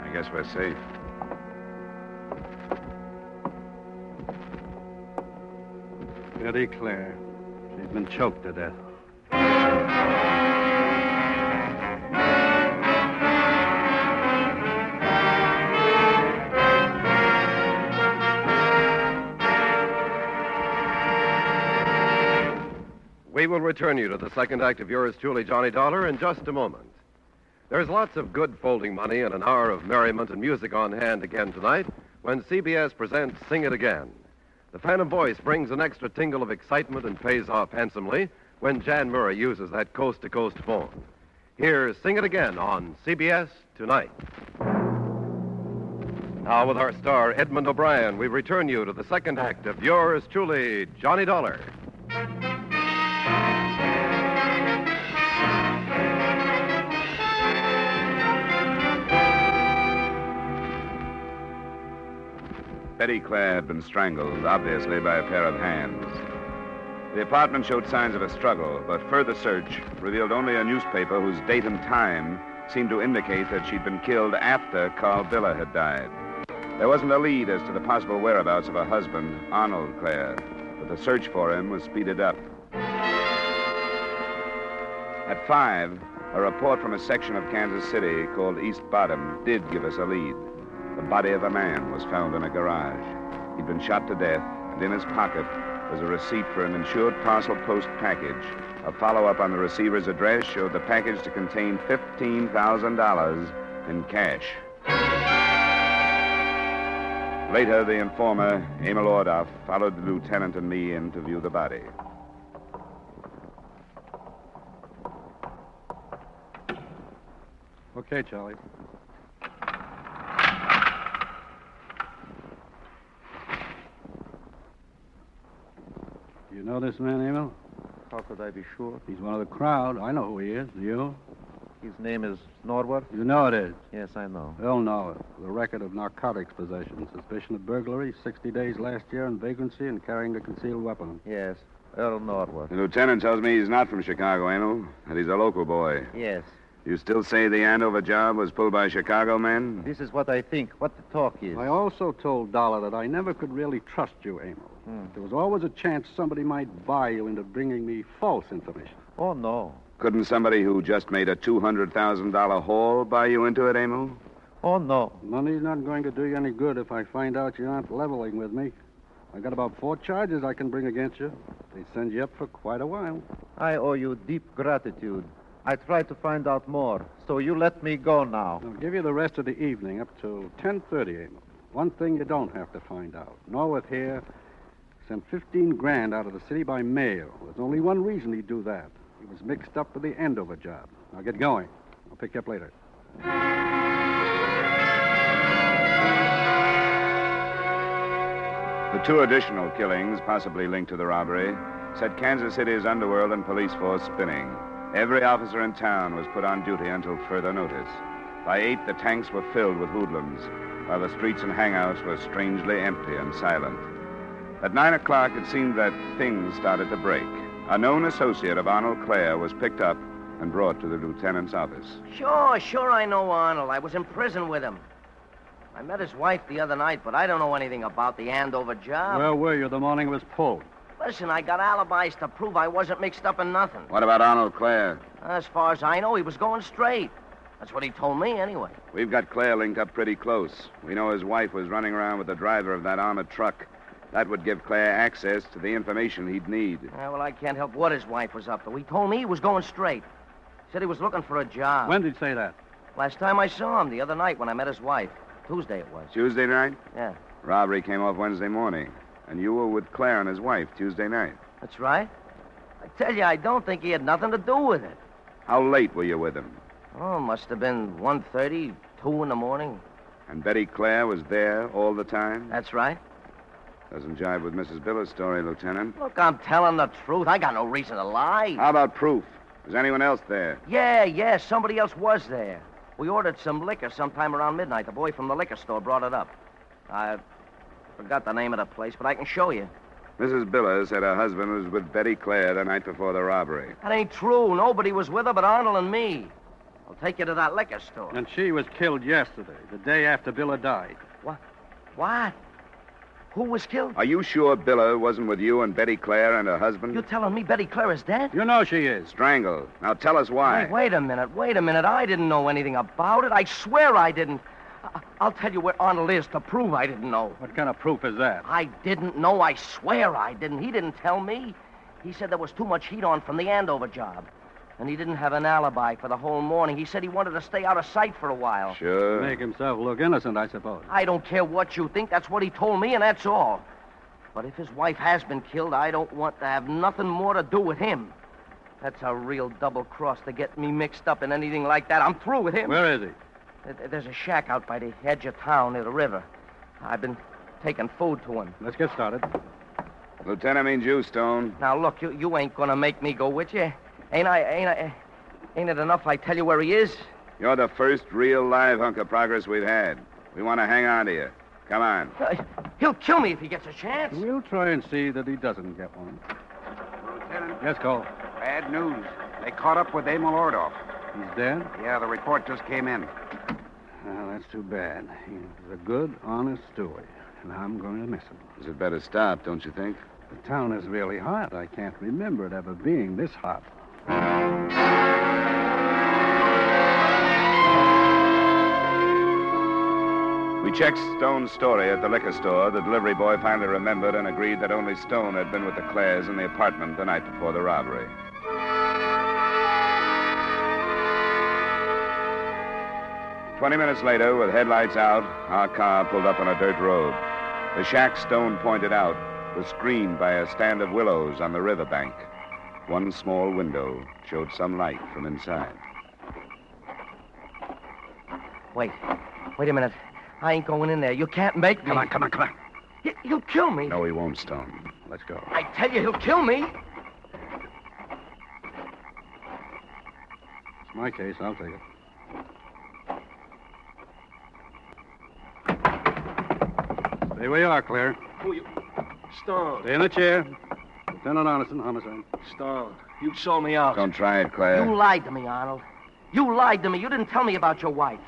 I guess we're safe. Betty Clare. She's been choked to death. Will return you to the second act of yours truly, Johnny Dollar, in just a moment. There's lots of good folding money and an hour of merriment and music on hand again tonight when CBS presents Sing It Again. The Phantom Voice brings an extra tingle of excitement and pays off handsomely when Jan Murray uses that coast to coast phone. Here's Sing It Again on CBS tonight. Now, with our star, Edmond O'Brien, we return you to the second act of yours truly, Johnny Dollar. Betty Clare had been strangled, obviously by a pair of hands. The apartment showed signs of a struggle, but further search revealed only a newspaper whose date and time seemed to indicate that she'd been killed after Carl Biller had died. There wasn't a lead as to the possible whereabouts of her husband, Arnold Clare, but the search for him was speeded up. At five, a report from a section of Kansas City called East Bottom did give us a lead. The body of a man was found in a garage. He'd been shot to death, and in his pocket was a receipt for an insured parcel post package. A follow up on the receiver's address showed the package to contain $15,000 in cash. Later, the informer, Emil Ordoff, followed the lieutenant and me in to view the body. Okay, Charlie. You know this man, Emil? How could I be sure? He's one of the crowd. I know who he is. Do you? His name is Norwood? You know it is. Yes, I know. They'll know it. The record of narcotics possession, suspicion of burglary, 60 days last year in vagrancy, and carrying a concealed weapon. Yes, Earl Norwood. The lieutenant tells me he's not from Chicago, Emil, that he's a local boy. Yes. You still say the Andover job was pulled by Chicago men? This is what I think, what the talk is. I also told Dollar that I never could really trust you, Emil. Hmm. There was always a chance somebody might buy you into bringing me false information. Oh, no. Couldn't somebody who just made a $200,000 haul buy you into it, Emil? Oh, no. Money's not going to do you any good if I find out you aren't leveling with me. I got about four charges I can bring against you. They send you up for quite a while. I owe you deep gratitude. I tried to find out more, so you let me go now. I'll give you the rest of the evening up till 10.30, Emil. One thing you don't have to find out. Norwood here sent 15 grand out of the city by mail. There's only one reason he'd do that. He was mixed up with the Andover job. Now get going. I'll pick you up later. The two additional killings, possibly linked to the robbery, set Kansas City's underworld and police force spinning. Every officer in town was put on duty until further notice. By eight, the tanks were filled with hoodlums, while the streets and hangouts were strangely empty and silent. At nine o'clock, it seemed that things started to break. A known associate of Arnold Clare was picked up and brought to the lieutenant's office. Sure, sure, I know Arnold. I was in prison with him. I met his wife the other night, but I don't know anything about the Andover job. Where were you the morning it was pulled? Listen, I got alibis to prove I wasn't mixed up in nothing. What about Arnold Clare? As far as I know, he was going straight. That's what he told me, anyway. We've got Clare linked up pretty close. We know his wife was running around with the driver of that armored truck. That would give Clare access to the information he'd need. Yeah, well, I can't help what his wife was up to. He told me he was going straight. Said he was looking for a job. When did he say that? Last time I saw him, the other night when I met his wife. Tuesday it was. Tuesday night? Yeah, Robbery came off Wednesday morning. And you were with Clare and his wife Tuesday night. that's right. I tell you, I don't think he had nothing to do with it. How late were you with him? Oh, must have been 1.30, 2 in the morning. And Betty Clare was there all the time? That's right. Doesn't jive with Mrs. Biller's story, Lieutenant. Look, I'm telling the truth. I got no reason to lie. How about proof? Was anyone else there? Yeah, yeah, somebody else was there. We ordered some liquor sometime around midnight. The boy from the liquor store brought it up. I forgot the name of the place, but I can show you. Mrs. Biller said her husband was with Betty Clare the night before the robbery. That ain't true. Nobody was with her but Arnold and me. I'll take you to that liquor store. And she was killed yesterday, the day after Biller died. What? What? Who was killed? Are you sure Biller wasn't with you and Betty Clare and her husband? You're telling me Betty Clare is dead? You know she is. Strangled. Now tell us why. Hey, wait a minute, wait a minute. I didn't know anything about it. I swear I didn't. I- I'll tell you where Arnold is to prove I didn't know. What kind of proof is that? I didn't know. I swear I didn't. He didn't tell me. He said there was too much heat on from the Andover job. And he didn't have an alibi for the whole morning. He said he wanted to stay out of sight for a while. Sure. Make himself look innocent, I suppose. I don't care what you think. That's what he told me, and that's all. But if his wife has been killed, I don't want to have nothing more to do with him. That's a real double cross to get me mixed up in anything like that. I'm through with him. Where is he? Th- There's a shack out by the edge of town near the river. I've been taking food to him. Let's get started. Lieutenant means you, Stone. Now look, you, you ain't gonna make me go with you. Ain't I? Ain't I? Ain't it enough I tell you where he is? You're the first real live hunk of progress we've had. We want to hang on to you. Come on. Uh, He'll kill me if he gets a chance. We'll try and see that he doesn't get one. Lieutenant, Yes, Cole. bad news. They caught up with Emil Ordoff. He's dead? Yeah, the report just came in. Well, that's too bad. He was a good, honest steward, and I'm going to miss him. Is it better stop, don't you think? The town is really hot. I can't remember it ever being this hot. We checked Stone's story at the liquor store. The delivery boy finally remembered and agreed that only Stone had been with the Clares in the apartment the night before the robbery. Twenty minutes later, with headlights out, our car pulled up on a dirt road. The shack Stone pointed out was screened by a stand of willows on the riverbank. One small window showed some light from inside. Wait, wait a minute. I ain't going in there. You can't make me. Come on, come on, come on. He, he'll kill me. No, he won't, Stone. Let's go. I tell you, he'll kill me. It's my case. I'll take it. Stay where you are, Clare. Who you? Stone. Stay in the chair. Lieutenant Arneson, homicide. Stone. You sold me out. Don't try it, Clare. You lied to me, Arnold. You lied to me. You didn't tell me about your wife.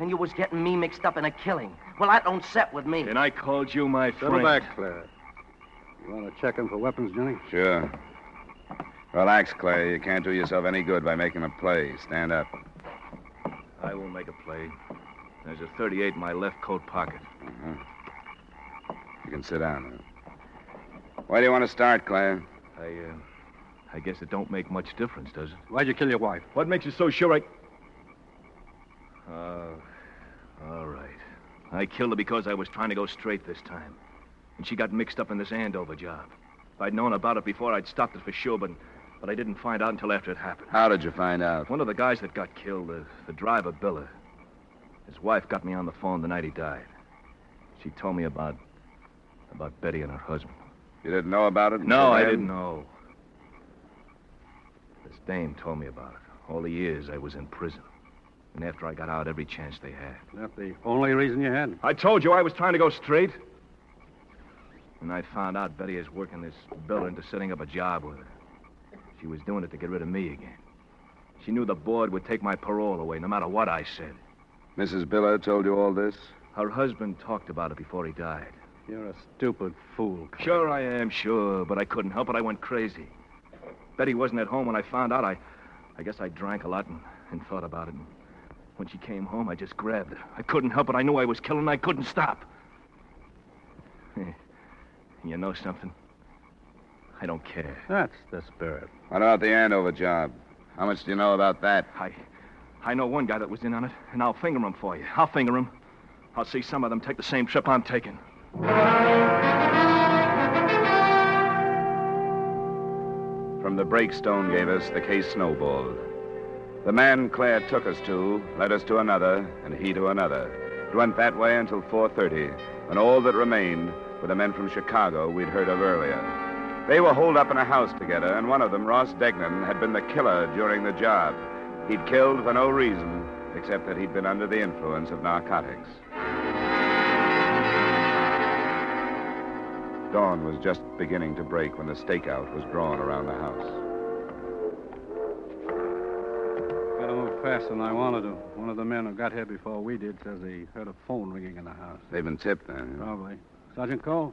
And you was getting me mixed up in a killing. Well, that don't set with me. And I called you my Settle friend. back, Clare. You want to check him for weapons, Johnny? Sure. Relax, Clay. You can't do yourself any good by making a play. Stand up. I won't make a play. There's a 38 in my left coat pocket. Uh-huh. You can sit down now. Where do you want to start, Clay? I, uh, I guess it don't make much difference, does it? Why'd you kill your wife? What makes you so sure I... Uh, all right. I killed her because I was trying to go straight this time. And she got mixed up in this Andover job. If I'd known about it before, I'd stopped it for sure, but, but I didn't find out until after it happened. How did you find out? One of the guys that got killed, the, the driver, Biller, his wife got me on the phone the night he died. She told me about about Betty and her husband. You didn't know about it? No, I didn't know. This dame told me about it. All the years I was in prison. And after I got out, every chance they had. That the only reason you had? I told you I was trying to go straight. And I found out Betty is working this bill into setting up a job with her. She was doing it to get rid of me again. She knew the board would take my parole away no matter what I said. Mrs. Biller told you all this? Her husband talked about it before he died. You're a stupid fool. Sure I am, sure, but I couldn't help it. I went crazy. Betty wasn't at home when I found out. I, I guess I drank a lot and, and thought about it. And when she came home, I just grabbed her. I couldn't help it. I knew I was killing. I couldn't stop. you know something? I don't care. That's the spirit. What about the Andover job? How much do you know about that? I, I know one guy that was in on it, and I'll finger him for you. I'll finger him. I'll see some of them take the same trip I'm taking. From the break Stone gave us, the case snowballed. The man Clare took us to led us to another, and he to another. It went that way until 4.30, when all that remained were the men from Chicago we'd heard of earlier. They were holed up in a house together, and one of them, Ross Degnan, had been the killer during the job. He'd killed for no reason, except that he'd been under the influence of narcotics. Dawn was just beginning to break when the stakeout was drawn around the house. Gotta move faster than I wanted to. One of the men who got here before we did says he heard a phone ringing in the house. They've been tipped, then. Probably. Sergeant Cole?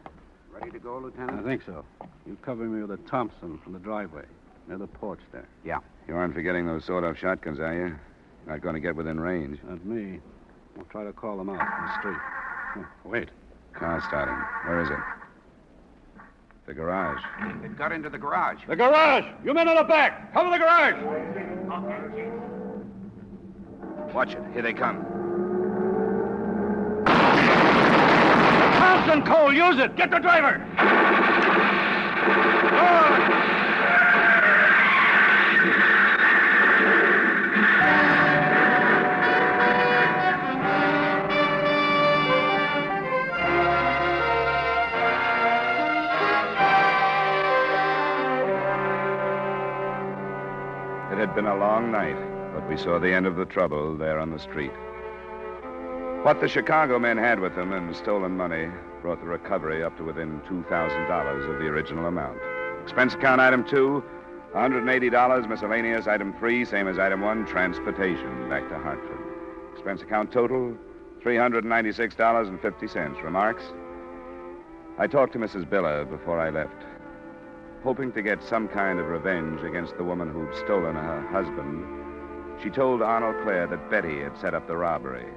Ready to go, Lieutenant? I think so. You cover me with a Thompson from the driveway, near the porch there. Yeah. You aren't forgetting those sawed-off shotguns, are you? Not going to get within range. Not me. We'll try to call them out from the street. Oh, wait. Car starting. Where is it? The garage. It got into the garage. The garage! You men in the back! Cover the garage! Watch it. Here they come. Thompson, Cole, use it! Get the driver! Been a long night, but we saw the end of the trouble there on the street. What the Chicago men had with them and stolen money brought the recovery up to within $2,000 of the original amount. Expense account item two, $180. Miscellaneous item three, same as item one, transportation back to Hartford. Expense account total, $396.50. Remarks? I talked to Mrs. Biller before I left, hoping to get some kind of revenge against the woman who'd stolen her husband. She told Arnold Clare that Betty had set up the robbery,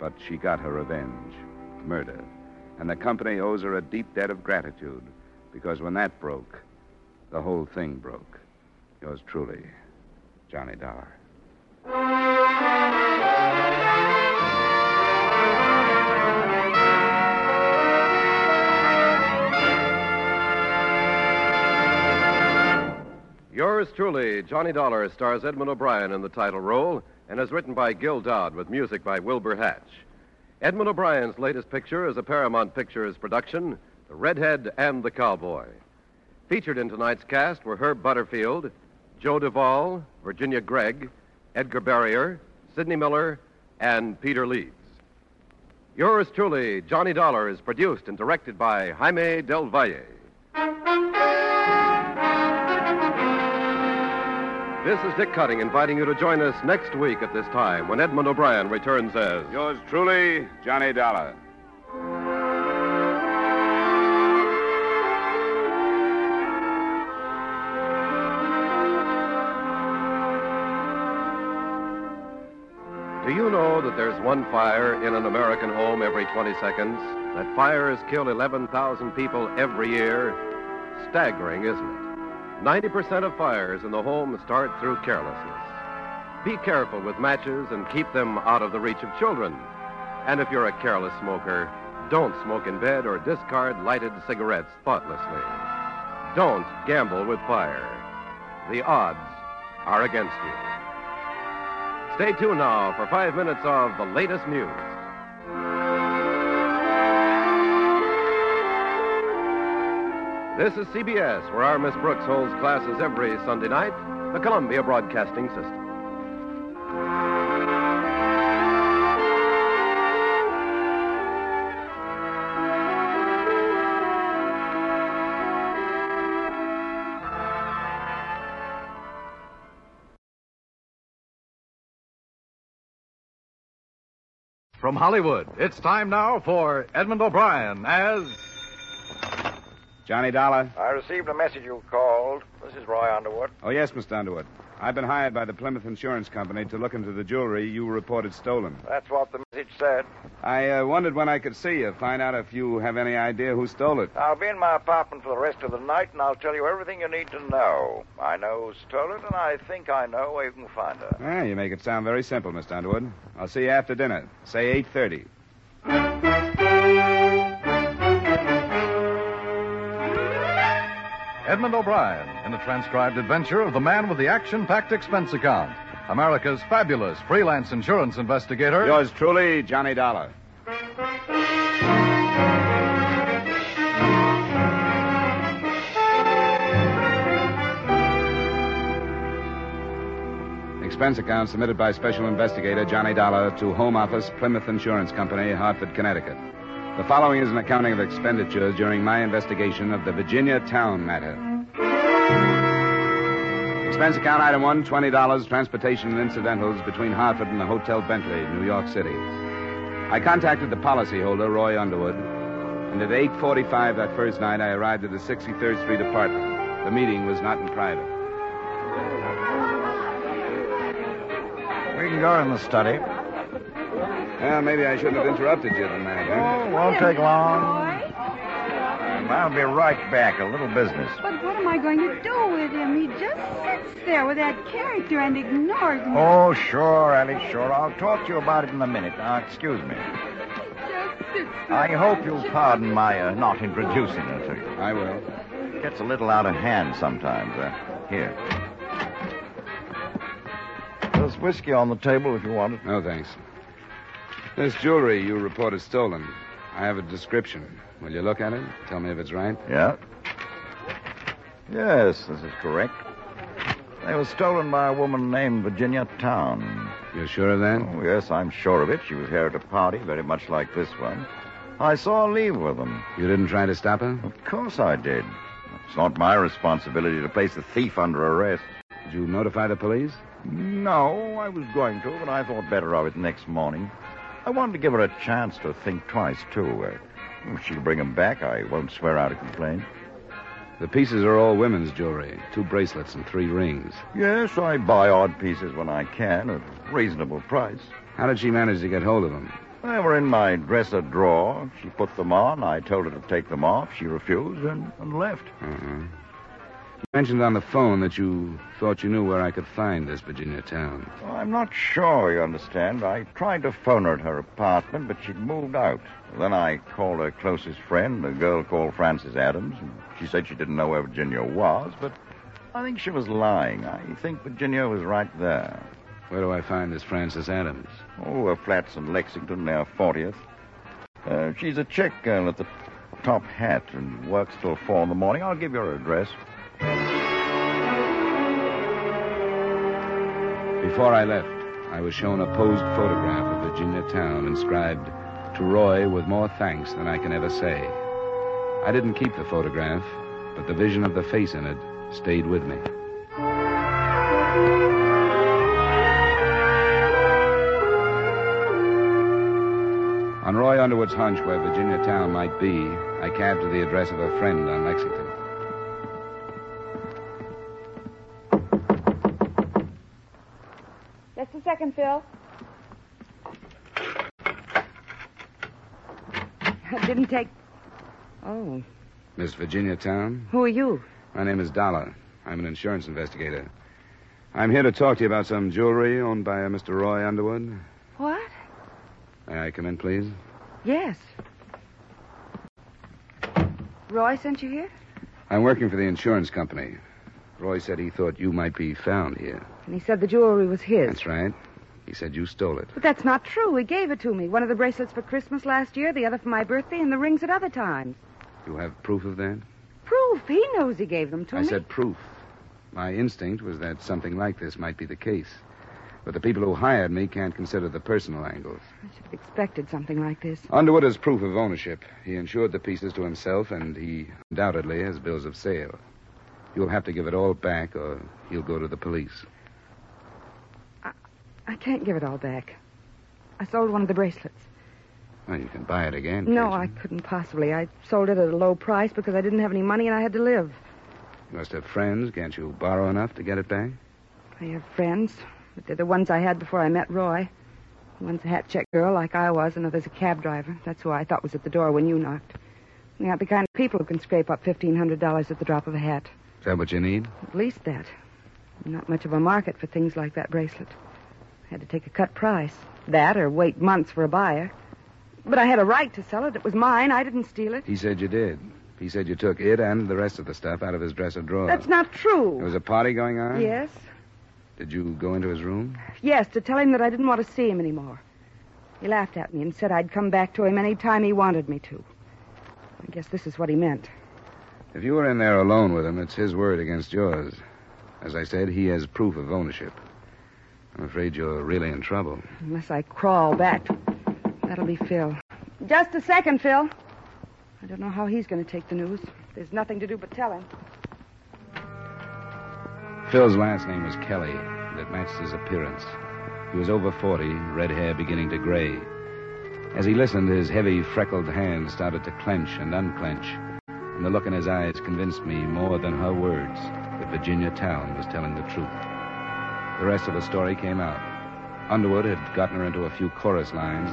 but she got her revenge murder. And the company owes her a deep debt of gratitude because when that broke, the whole thing broke. Yours truly, Johnny Dollar. Yours truly, Johnny Dollar, stars Edmond O'Brien in the title role and is written by Gil Doud with music by Wilbur Hatch. Edmond O'Brien's latest picture is a Paramount Pictures production, The Redhead and the Cowboy. Featured in tonight's cast were Herb Butterfield, Joe Duvall, Virginia Gregg, Edgar Barrier, Sidney Miller, and Peter Leeds. Yours truly, Johnny Dollar, is produced and directed by Jaime Del Valle. This is Dick Cutting inviting you to join us next week at this time when Edmond O'Brien returns as. Yours truly, Johnny Dollar. Do you know that there's one fire in an American home every 20 seconds? That fires kill 11,000 people every year? Staggering, isn't it? 90% of fires in the home start through carelessness. Be careful with matches and keep them out of the reach of children. And if you're a careless smoker, don't smoke in bed or discard lighted cigarettes thoughtlessly. Don't gamble with fire. The odds are against you. Stay tuned now for five minutes of the latest news. This is CBS, where our Miss Brooks holds classes every Sunday night, the Columbia Broadcasting System. From Hollywood, it's time now for Edmond O'Brien as. Johnny Dollar? I received a message you called. This is Roy Underwood. Oh, yes, Mr. Underwood. I've been hired by the Plymouth Insurance Company to look into the jewelry you reported stolen. That's what the message said. I uh, wondered when I could see you, find out if you have any idea who stole it. I'll be in my apartment for the rest of the night, and I'll tell you everything you need to know. I know who stole it, and I think I know where you can find her. Ah, you make it sound very simple, Mr. Underwood. I'll see you after dinner. Say 8.30. Edmond O'Brien in the transcribed adventure of the man with the action packed expense account. America's fabulous freelance insurance investigator. Yours truly, Johnny Dollar. Expense account submitted by Special Investigator Johnny Dollar to Home Office, Plymouth Insurance Company, Hartford, Connecticut. The following is an accounting of expenditures during my investigation of the Virginia Town matter. Expense account item one, $20, transportation and incidentals between Hartford and the Hotel Bentley, New York City. I contacted the policyholder, Roy Underwood, and at 8.45 that first night, I arrived at the 63rd Street apartment. The meeting was not in private. We can go in the study. Well, maybe I shouldn't have interrupted you tonight, huh? Oh, won't take long. I'll be right back. A little business. But what am I going to do with him? He just sits there with that character and ignores me. Oh, sure, Alice, sure. I'll talk to you about it in a minute. Now, excuse me. I hope you'll pardon my uh, not introducing her to you. I will. Gets a little out of hand sometimes. Uh, here. There's whiskey on the table if you want it. No, thanks. This jewelry you reported stolen. I have a description. Will you look at it? Tell me if it's right. Yeah? Yes, this is correct. They were stolen by a woman named Virginia Town. You're sure of that? Oh, yes, I'm sure of it. She was here at a party, very much like this one. I saw her leave with them. You didn't try to stop her? Of course I did. It's not my responsibility to place a thief under arrest. Did you notify the police? No, I was going to, but I thought better of it next morning. I wanted to give her a chance to think twice, too. Uh, if she'll bring him back, I won't swear out a complaint. The pieces are all women's jewelry two bracelets and three rings. Yes, I buy odd pieces when I can at a reasonable price. How did she manage to get hold of them? They were in my dresser drawer. She put them on. I told her to take them off. She refused and, and left. Uh-huh. You mentioned on the phone that you thought you knew where I could find this Virginia town. Well, I'm not sure, you understand. I tried to phone her at her apartment, but she'd moved out. Then I called her closest friend, a girl called Frances Adams. And she said she didn't know where Virginia was, but I think she was lying. I think Virginia was right there. Where do I find this Frances Adams? Oh, her flat's in Lexington, near 40th. Uh, she's a chick girl at the top hat and works till four in the morning. I'll give you her address. Before I left, I was shown a posed photograph of Virginia town inscribed, To Roy with more thanks than I can ever say. I didn't keep the photograph, but the vision of the face in it stayed with me. On Roy Underwood's hunch where Virginia Town might be, I cabbed to the address of a friend on Lexington. Second, Phil. It didn't take. Oh, Miss Virginia Town? who are you? My name is Dollar. I'm an insurance investigator. I'm here to talk to you about some jewelry owned by uh, a Mr. Roy Underwood. What? May I come in, please? Yes. Roy sent you here? I'm working for the insurance company. Roy said he thought you might be found here. And he said the jewelry was his. That's right. He said you stole it. But that's not true. He gave it to me. One of the bracelets for Christmas last year, the other for my birthday, and the rings at other times. You have proof of that? Proof. He knows he gave them to I me. I said proof. My instinct was that something like this might be the case. But the people who hired me can't consider the personal angles. I should have expected something like this. Underwood has proof of ownership. He insured the pieces to himself, and he undoubtedly has bills of sale. You'll have to give it all back, or he'll go to the police. I can't give it all back. I sold one of the bracelets. Well, you can buy it again. No, I couldn't possibly. I sold it at a low price because I didn't have any money and I had to live. you? Must have friends. Can't you borrow enough to get it back? I have friends, but they're the ones I had before I met Roy. One's a hat check girl like I was, another's a cab driver. That's who I thought was at the door when you knocked. They aren't the kind of people who can scrape up $1,500 at the drop of a hat. Is that what you need? At least that. Not much of a market for things like that bracelet. Had to take a cut price. That or wait months for a buyer. But I had a right to sell it. It was mine. I didn't steal it. He said you did. He said you took it and the rest of the stuff out of his dresser drawer. That's not true. There was a party going on? Yes. Did you go into his room? Yes, to tell him that I didn't want to see him anymore. He laughed at me and said I'd come back to him any time he wanted me to. I guess this is what he meant. If you were in there alone with him, it's his word against yours. As I said, he has proof of ownership. I'm afraid you're really in trouble. Unless I crawl back. That'll be Phil. Just a second, Phil. I don't know how he's going to take the news. There's nothing to do but tell him. Phil's last name was Kelly, and it matched his appearance. He was over 40, red hair beginning to gray. As he listened, his heavy, freckled hands started to clench and unclench, and the look in his eyes convinced me more than her words that Virginia Town was telling the truth. The rest of the story came out. Underwood had gotten her into a few chorus lines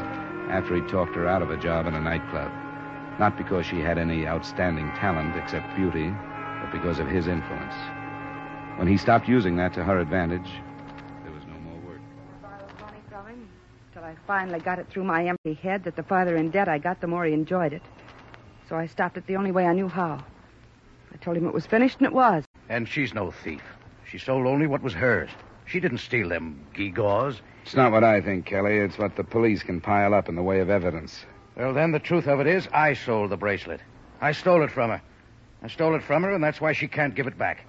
after he'd talked her out of a job in a nightclub. Not because she had any outstanding talent except beauty, but because of his influence. When he stopped using that to her advantage, there was no more work. I borrowed money from him till I finally got it through my empty head that the farther in debt I got, the more he enjoyed it. So I stopped it the only way I knew how. I told him it was finished, and it was. And she's no thief. She sold only what was hers. She didn't steal them gewgaws. It's not what I think, Kelly. It's what the police can pile up in the way of evidence. Well, then the truth of it is, I sold the bracelet. I stole it from her. I stole it from her, and that's why she can't give it back.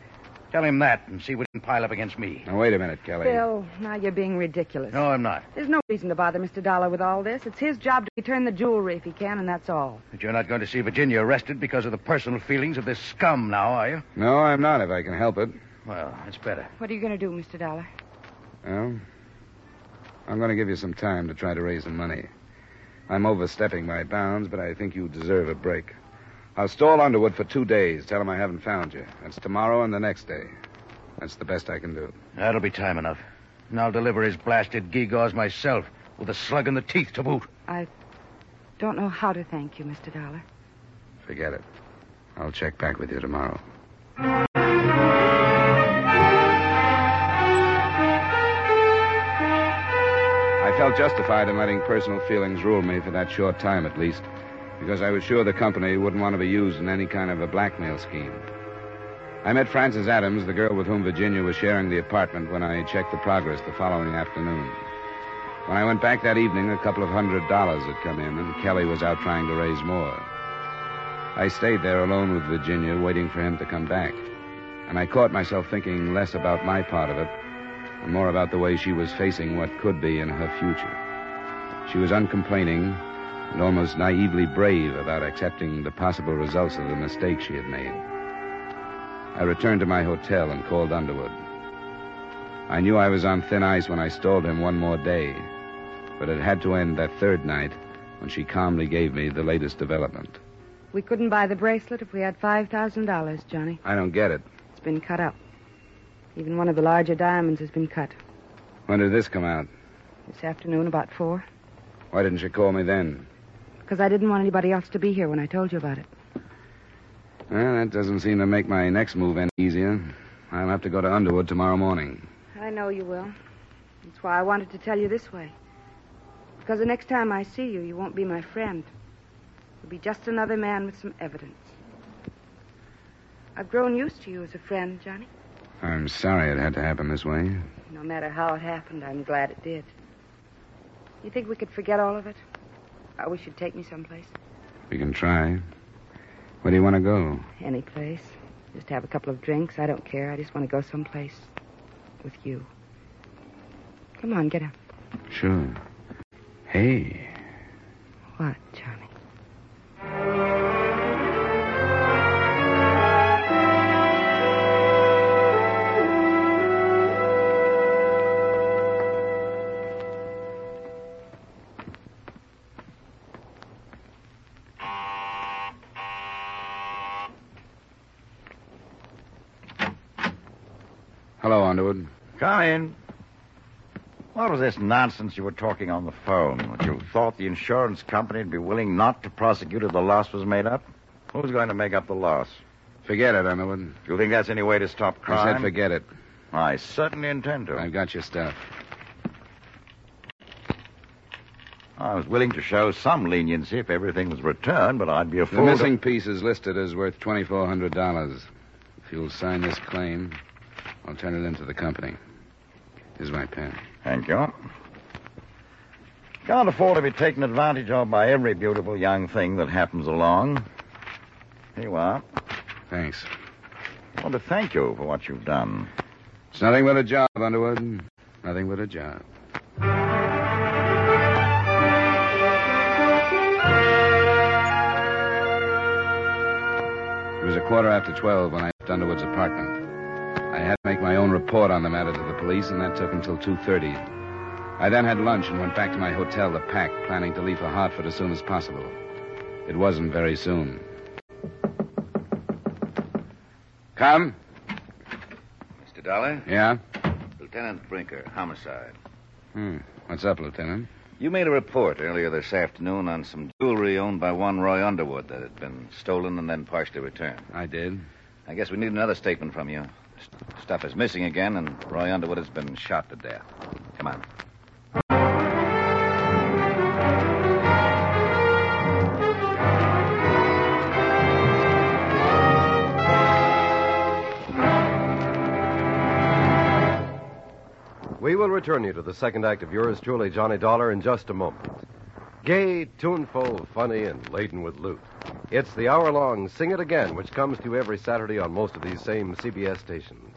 Tell him that and see what he can pile up against me. Now, wait a minute, Kelly. Phil, now you're being ridiculous. No, I'm not. There's no reason to bother Mr. Dollar with all this. It's his job to return the jewelry if he can, and that's all. But you're not going to see Virginia arrested because of the personal feelings of this scum now, are you? No, I'm not, if I can help it. Well, it's better. What are you going to do, Mr. Dollar? Well, I'm going to give you some time to try to raise some money. I'm overstepping my bounds, but I think you deserve a break. I'll stall Underwood for two days. Tell him I haven't found you. That's tomorrow and the next day. That's the best I can do. That'll be time enough. And I'll deliver his blasted gewgaws myself, with a slug in the teeth to boot. I don't know how to thank you, Mr. Dollar. Forget it. I'll check back with you tomorrow. Felt justified in letting personal feelings rule me for that short time, at least, because I was sure the company wouldn't want to be used in any kind of a blackmail scheme. I met Frances Adams, the girl with whom Virginia was sharing the apartment, when I checked the progress the following afternoon. When I went back that evening, a couple of hundred dollars had come in, and Kelly was out trying to raise more. I stayed there alone with Virginia, waiting for him to come back. And I caught myself thinking less about my part of it and more about the way she was facing what could be in her future. She was uncomplaining and almost naively brave about accepting the possible results of the mistake she had made. I returned to my hotel and called Underwood. I knew I was on thin ice when I stalled him one more day. But it had to end that third night when she calmly gave me the latest development. We couldn't buy the bracelet if we had $5,000, Johnny. I don't get it. It's been cut up. Even one of the larger diamonds has been cut. When did this come out? This afternoon, about four. Why didn't you call me then? Because I didn't want anybody else to be here when I told you about it. Well, that doesn't seem to make my next move any easier. I'll have to go to Underwood tomorrow morning. I know you will. That's why I wanted to tell you this way. Because the next time I see you, you won't be my friend. You'll be just another man with some evidence. I've grown used to you as a friend, Johnny. I'm sorry it had to happen this way. No matter how it happened, I'm glad it did. You think we could forget all of it? I wish you'd take me someplace. We can try. Where do you want to go? Any place. Just have a couple of drinks. I don't care. I just want to go someplace with you. Come on, get up. Sure. Hey. What, Johnny? What was this nonsense you were talking on the phone? That you thought the insurance company would be willing not to prosecute if the loss was made up? Who's going to make up the loss? Forget it, Underwood. You think that's any way to stop crime? I said forget it. I certainly intend to. I've got your stuff. I was willing to show some leniency if everything was returned, but I'd be a The fool. to- missing piece is listed as worth $2,400. If you'll sign this claim, I'll turn it into the company. Here's my pen. Thank you. Can't afford to be taken advantage of by every beautiful young thing that happens along. Here you are. Thanks. I want to thank you for what you've done. It's nothing but a job, Underwood. Nothing but a job. It was a quarter after 12 when I left Underwood's apartment. I had to make my own report on the matter to the police, and that took until 2.30. I then had lunch and went back to my hotel to pack, planning to leave for Hartford as soon as possible. It wasn't very soon. Come. Mr. Dollar? Yeah? Lieutenant Brinker, homicide. Hmm. What's up, Lieutenant? You made a report earlier this afternoon on some jewelry owned by one Roy Underwood that had been stolen and then partially returned. I did. I guess we need another statement from you. St- Stuff is missing again, and Roy Underwood has been shot to death. Come on. We will return you to the second act of yours truly, Johnny Dollar, in just a moment. Gay, tuneful, funny, and laden with loot. It's the hour long Sing It Again, which comes to you every Saturday on most of these same CBS stations.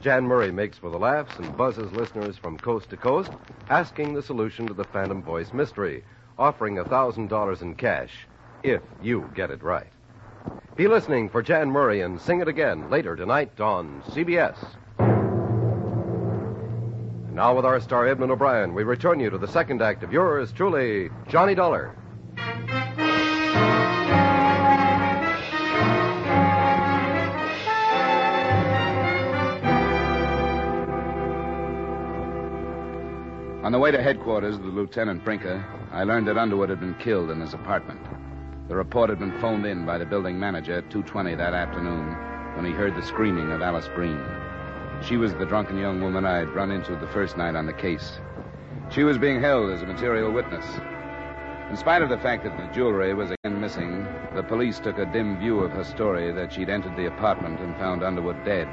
Jan Murray makes for the laughs and buzzes listeners from coast to coast, asking the solution to the Phantom Voice mystery, offering a $1,000 in cash if you get it right. Be listening for Jan Murray and Sing It Again later tonight on CBS. And now, with our star Edmond O'Brien, we return you to the second act of yours truly, Johnny Dollar. On the way to headquarters the Lieutenant Brinker, I learned that Underwood had been killed in his apartment. The report had been phoned in by the building manager at 2.20 that afternoon when he heard the screaming of Alice Breen. She was the drunken young woman I'd run into the first night on the case. She was being held as a material witness. In spite of the fact that the jewelry was again missing, the police took a dim view of her story that she'd entered the apartment and found Underwood dead.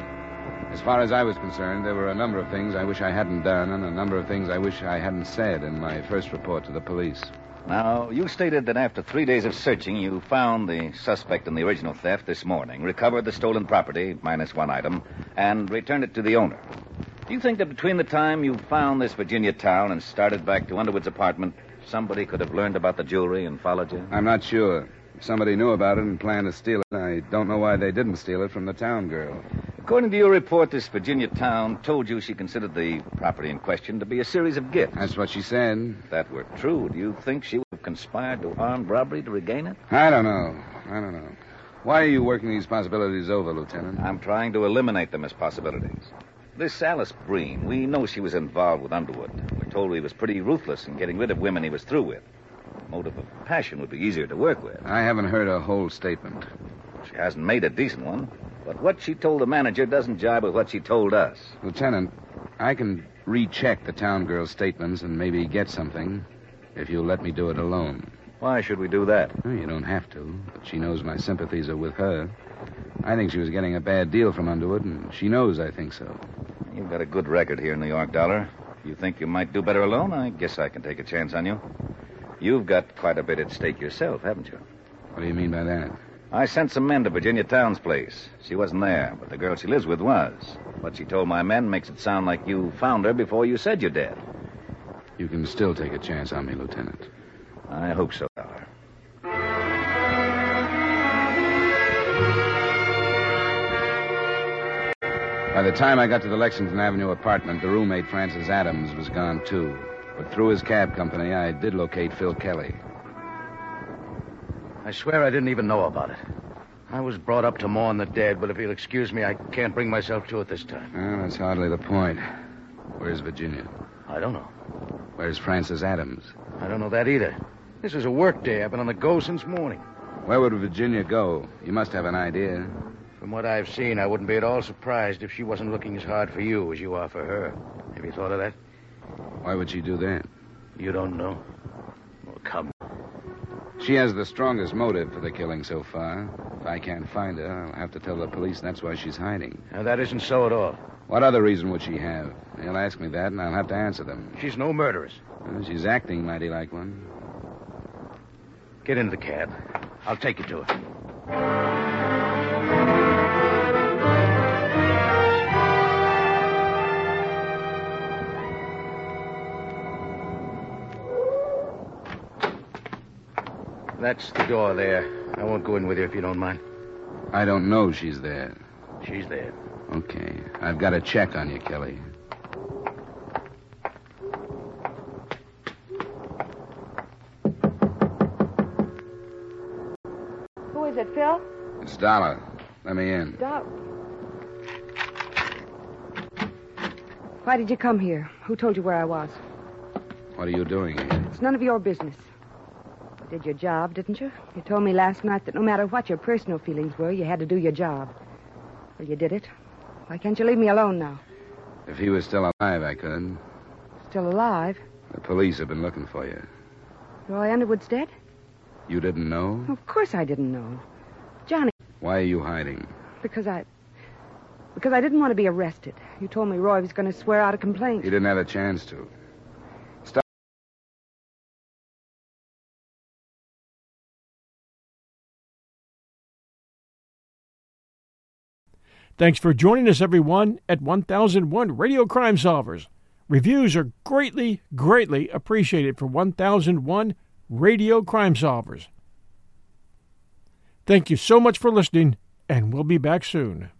As far as I was concerned, there were a number of things I wish I hadn't done and a number of things I wish I hadn't said in my first report to the police. Now, you stated that after three days of searching, you found the suspect in the original theft this morning, recovered the stolen property, minus one item, and returned it to the owner. Do you think that between the time you found this Virginia town and started back to Underwood's apartment, somebody could have learned about the jewelry and followed you? I'm not sure. If somebody knew about it and planned to steal it, I don't know why they didn't steal it from the town girl. According to your report, this Virginia town told you she considered the property in question to be a series of gifts. That's what she said. If that were true, do you think she would have conspired to armed robbery to regain it? I don't know. I don't know. Why are you working these possibilities over, Lieutenant? I'm trying to eliminate them as possibilities. This Alice Breen, we know she was involved with Underwood. We're told he was pretty ruthless in getting rid of women he was through with. A motive of passion would be easier to work with. I haven't heard a whole statement. She hasn't made a decent one. But what she told the manager doesn't jibe with what she told us. Lieutenant, I can recheck the town girl's statements and maybe get something if you'll let me do it alone. Why should we do that? Well, you don't have to, but she knows my sympathies are with her. I think she was getting a bad deal from Underwood, and she knows I think so. You've got a good record here in New York, Dollar. If you think you might do better alone, I guess I can take a chance on you. You've got quite a bit at stake yourself, haven't you? What do you mean by that? I sent some men to Virginia Town's place. She wasn't there, but the girl she lives with was. What she told my men makes it sound like you found her before you said you did. You can still take a chance on me, Lieutenant. I hope so, Dollar. By the time I got to the Lexington Avenue apartment, the roommate, Francis Adams, was gone, too. But through his cab company, I did locate Phil Kelly. I swear I didn't even know about it. I was brought up to mourn the dead, but if you'll excuse me, I can't bring myself to it this time. Well, that's hardly the point. Where's Virginia? I don't know. Where's Francis Adams? I don't know that either. This is a work day. I've been on the go since morning. Where would Virginia go? You must have an idea. From what I've seen, I wouldn't be at all surprised if she wasn't looking as hard for you as you are for her. Have you thought of that? Why would she do that? You don't know? She has the strongest motive for the killing so far. If I can't find her, I'll have to tell the police that's why she's hiding. Now, that isn't so at all. What other reason would she have? They'll ask me that, and I'll have to answer them. She's no murderess. Well, she's acting mighty like one. Get into the cab. I'll take you to her. That's the door there. I won't go in with you if you don't mind. I don't know she's there. She's there. Okay. I've got a check on you, Kelly. Who is it, Phil? It's Dollar. Let me in. Doc. Why did you come here? Who told you where I was? What are you doing here? It's none of your business. You did your job, didn't you? You told me last night that no matter what your personal feelings were, you had to do your job. Well, you did it. Why can't you leave me alone now? If he was still alive, I could. Still alive? The police have been looking for you. Roy Underwood's dead? You didn't know? Of course I didn't know. Johnny, Why are you hiding? because I. Because I didn't want to be arrested. You told me Roy was going to swear out a complaint. He didn't have a chance to. Thanks for joining us, everyone, at 1001 Radio Crime Solvers. Reviews are greatly, greatly appreciated for 1001 Radio Crime Solvers. Thank you so much for listening, and we'll be back soon.